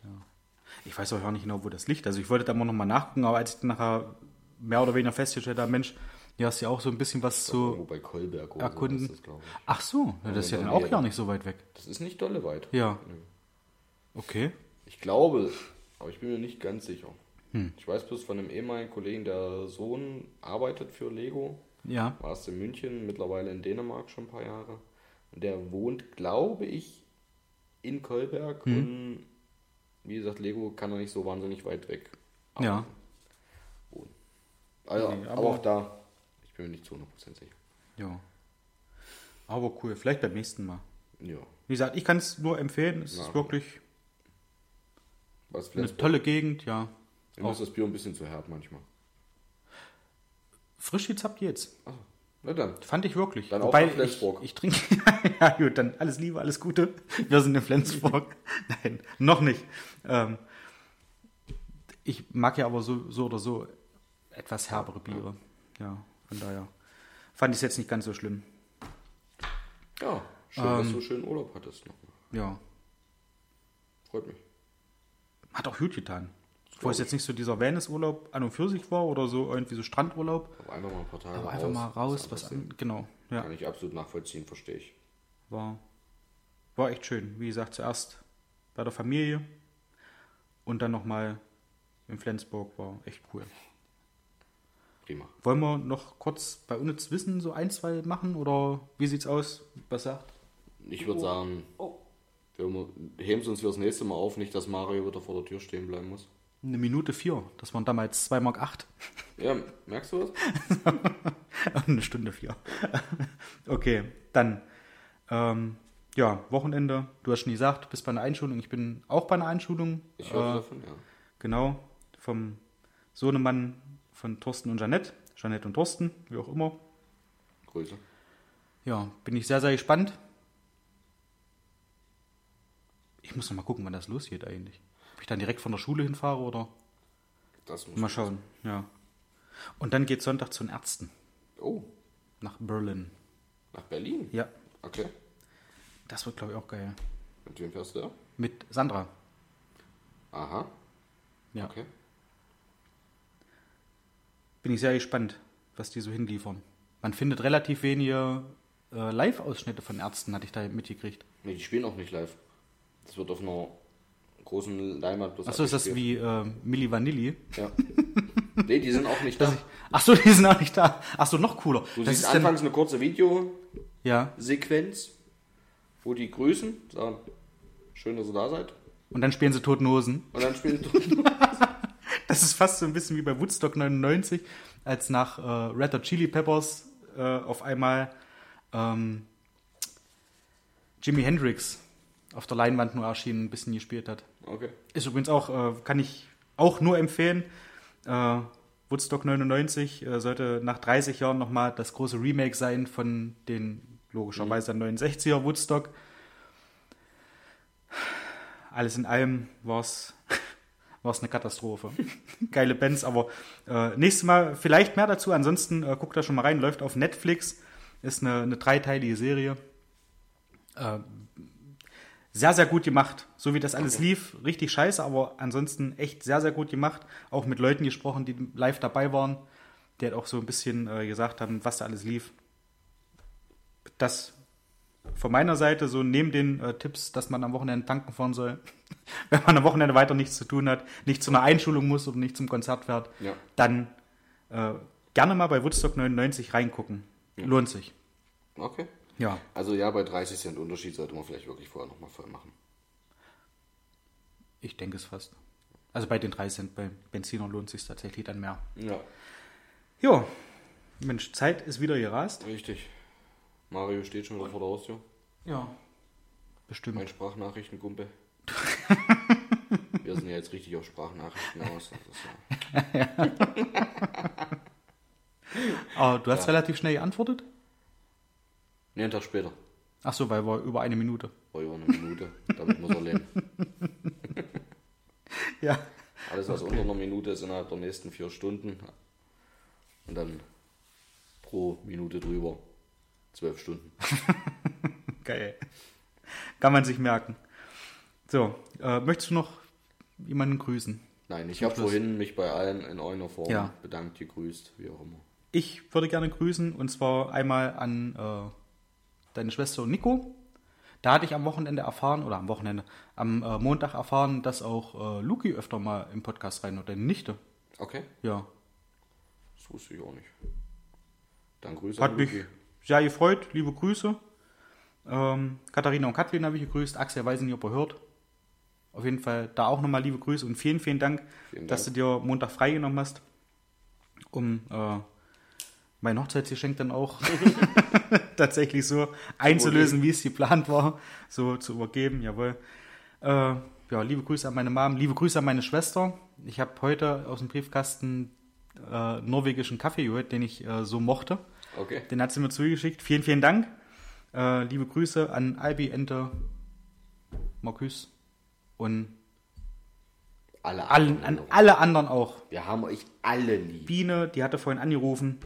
Ich weiß auch gar nicht genau, wo das liegt. Also ich wollte da mal nochmal nachgucken, aber als ich nachher mehr oder weniger festgestellt habe, Mensch, hier hast du ja auch so ein bisschen was zu bei Kolberg oder erkunden. so ist das, glaube ich. Ach so, ja, das ist ja dann auch gar nicht so weit weg. Das ist nicht dolle weit. Ja. Okay. Ich glaube, aber ich bin mir nicht ganz sicher. Ich weiß bloß von einem ehemaligen Kollegen, der Sohn arbeitet für Lego, Ja. war erst in München, mittlerweile in Dänemark schon ein paar Jahre. Und der wohnt, glaube ich, in Kolberg und wie gesagt, Lego kann er nicht so wahnsinnig weit weg. Ja. wohnen. Also, Nee, aber, aber- auch da, bin mir nicht zu 100% sicher. Ja. Aber cool, vielleicht beim nächsten Mal. Ja, Wie gesagt, ich kann es nur empfehlen. Es Ja. ist wirklich was eine tolle Gegend, ja. Mir ist das Bier ein bisschen zu herb manchmal. Frisch gezappt geht's. Achso, na dann. Fand ich wirklich. Dann auch Wobei nach Flensburg. Ich, ich trinke. (laughs) ja, gut, dann alles Liebe, alles Gute. Wir sind in Flensburg. (laughs) Nein, noch nicht. Ähm, ich mag ja aber so, so oder so etwas herbere Biere. Ja, von daher fand ich es jetzt nicht ganz so schlimm. Ja, schön, dass Ähm. du schön Urlaub hattest nochmal. Ja, Freut mich. hat auch gut getan. Wo es jetzt nicht so dieser Venice-Urlaub an und für sich war oder so irgendwie so Strandurlaub. Aber einfach mal ein paar Tage Aber raus. einfach mal raus, was anderes an, genau. Ja, Kann ich absolut nachvollziehen, verstehe ich. war, war echt schön. Wie gesagt, zuerst bei der Familie und dann nochmal in Flensburg war echt cool. Prima. Wollen wir noch kurz bei Unnütz Wissen so ein, zwei machen oder wie sieht's aus? Was sagt? Ich würde sagen, wir heben es uns fürs nächste Mal auf, nicht, dass Mario wieder vor der Tür stehen bleiben muss. Eine Minute vier. Das waren damals 2 Mark 8. Ja, merkst du was? (laughs) Eine Stunde vier. okay, dann. Ähm, ja, Wochenende. Du hast schon gesagt, du bist bei einer Einschulung. Ich bin auch bei einer Einschulung. Ich höre Äh, davon, ja. Genau, vom Sohnemann von Thorsten und Jeanette. Jeanette und Thorsten, wie auch immer. Grüße. Ja, bin ich sehr, sehr gespannt. Ich muss noch mal gucken, wann das losgeht eigentlich. Ob ich dann direkt von der Schule hinfahre oder. Das muss Mal schauen, ja. Und dann geht Sonntag zu den Ärzten Oh, nach Berlin. nach Berlin? Ja, Okay. das wird, glaube ich, auch geil. Mit wem fährst du da? Mit Sandra. Aha. Ja. Okay. Bin ich sehr gespannt, was die so hinliefern. Man findet relativ wenige äh, Live-Ausschnitte von Ärzten, hatte ich da mitgekriegt. Nee, die spielen auch nicht live. Das wird auf einer großen Leinwand bloß Achso, ist das wie äh, Milli Vanilli? Ja. nee, die sind auch nicht da. Achso, die sind auch nicht da. Achso, noch cooler. Du das siehst ist dann, anfangs eine kurze Videosequenz, ja. wo die grüßen, sagen, schön, dass ihr da seid. Und dann spielen sie Toten Hosen. Und dann spielen sie (laughs) Das ist fast so ein bisschen wie bei Woodstock 99, als nach äh, Red Hot Chili Peppers äh, auf einmal ähm, Jimi Hendrix auf der Leinwand nur erschienen, ein bisschen gespielt hat. Okay. Ist übrigens auch, äh, kann ich auch nur empfehlen. Äh, Woodstock 99 äh, sollte nach 30 Jahren nochmal das große Remake sein von den logischerweise 69er Woodstock. Alles in allem war es eine Katastrophe. Geile Bands, aber äh, nächstes Mal vielleicht mehr dazu. Ansonsten äh, guckt da schon mal rein, läuft auf Netflix. Ist eine, eine dreiteilige Serie. Äh, sehr, sehr gut gemacht. So wie das alles lief, richtig scheiße, aber ansonsten echt sehr, sehr gut gemacht. Auch mit Leuten gesprochen, die live dabei waren, die halt auch so ein bisschen äh, gesagt haben, was da alles lief. Das von meiner Seite so neben den äh, Tipps, dass man am Wochenende tanken fahren soll, (laughs) wenn man am Wochenende weiter nichts zu tun hat, nicht zu einer Einschulung muss oder nicht zum Konzert fährt, Ja. dann äh, gerne mal bei Woodstock 99 reingucken. Lohnt sich. Okay. Ja. Also ja, bei 30 Cent Unterschied sollte man vielleicht wirklich vorher nochmal voll machen. Ich denke es fast. Also bei den 3 Cent, bei Benziner lohnt sich tatsächlich dann mehr. Ja, Jo, Mensch, Zeit ist wieder gerast. richtig. Mario steht schon wieder vor der Haustür. Ja. Bestimmt. Mein Sprachnachrichtenkumpel. (laughs) Wir sind ja jetzt richtig auf Sprachnachrichten aus. Das ist ja, Aber (laughs) du hast relativ schnell geantwortet? nee, einen Tag später. Ach so, weil wir über eine Minute. War über eine Minute. Damit muss er leben. (laughs) Ja. Alles, was unter einer Minute ist, innerhalb der nächsten vier Stunden. Und dann pro Minute drüber zwölf Stunden. (laughs) Geil. Kann man sich merken. So, äh, möchtest du noch jemanden grüßen? Nein, ich habe vorhin mich bei allen in einer Form Ja. bedankt, gegrüßt, wie auch immer. Ich würde gerne grüßen und zwar einmal an äh, deine Schwester und Nico. Da hatte ich am Wochenende erfahren, oder am Wochenende, am äh, Montag erfahren, dass auch äh, Luki öfter mal im Podcast rein oder deine Nichte. Okay, Ja. das wusste ich auch nicht. Dann Grüße Hat an mich Luki. Sehr gefreut. Liebe Grüße. Ähm, Katharina und Kathleen habe ich gegrüßt. Axel weiß ich nicht, ob er hört. Auf jeden Fall da auch nochmal liebe Grüße und vielen, vielen Dank, Vielen dass du Dank. dir Montag freigenommen hast, um äh, mein Hochzeitsgeschenk dann auch (laughs) (laughs) tatsächlich so einzulösen, wie es geplant war, so zu übergeben. Jawohl. Äh, ja, liebe Grüße an meine Mom, liebe Grüße an meine Schwester. Ich habe heute aus dem Briefkasten äh, norwegischen Kaffee gehört, den ich äh, so mochte. Okay. Den hat sie mir zugeschickt. Vielen, vielen Dank. Äh, liebe Grüße an Albi, Ente, Marcus und Alle allen, an anderen. alle anderen auch. Wir haben euch alle lieb. Biene, die hatte vorhin angerufen.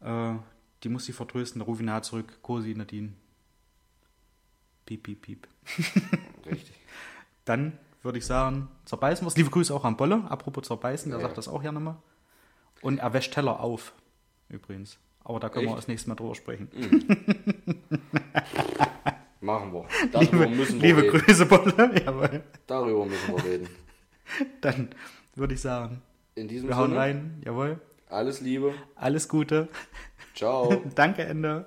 Äh, die muss sie vertrösten. Da rufe ich nachher zurück. Cosi, Nadine. Piep, piep, piep. Richtig. (laughs) Dann würde ich sagen, zerbeißen wir es. Liebe Grüße auch an Bolle. Apropos zerbeißen, der Ja. sagt das auch gerne mal. Und er wäscht Teller auf, übrigens. Aber da können wir Echt? das nächste Mal drüber sprechen. (laughs) Machen wir. Darüber Liebe, müssen wir liebe reden. Grüße, Bolle. (laughs) Jawohl. Darüber müssen wir reden. (laughs) Dann würde ich sagen, In diesem wir hauen Sinne, rein. Jawohl. alles Liebe. Alles Gute. Ciao. Danke, Ende.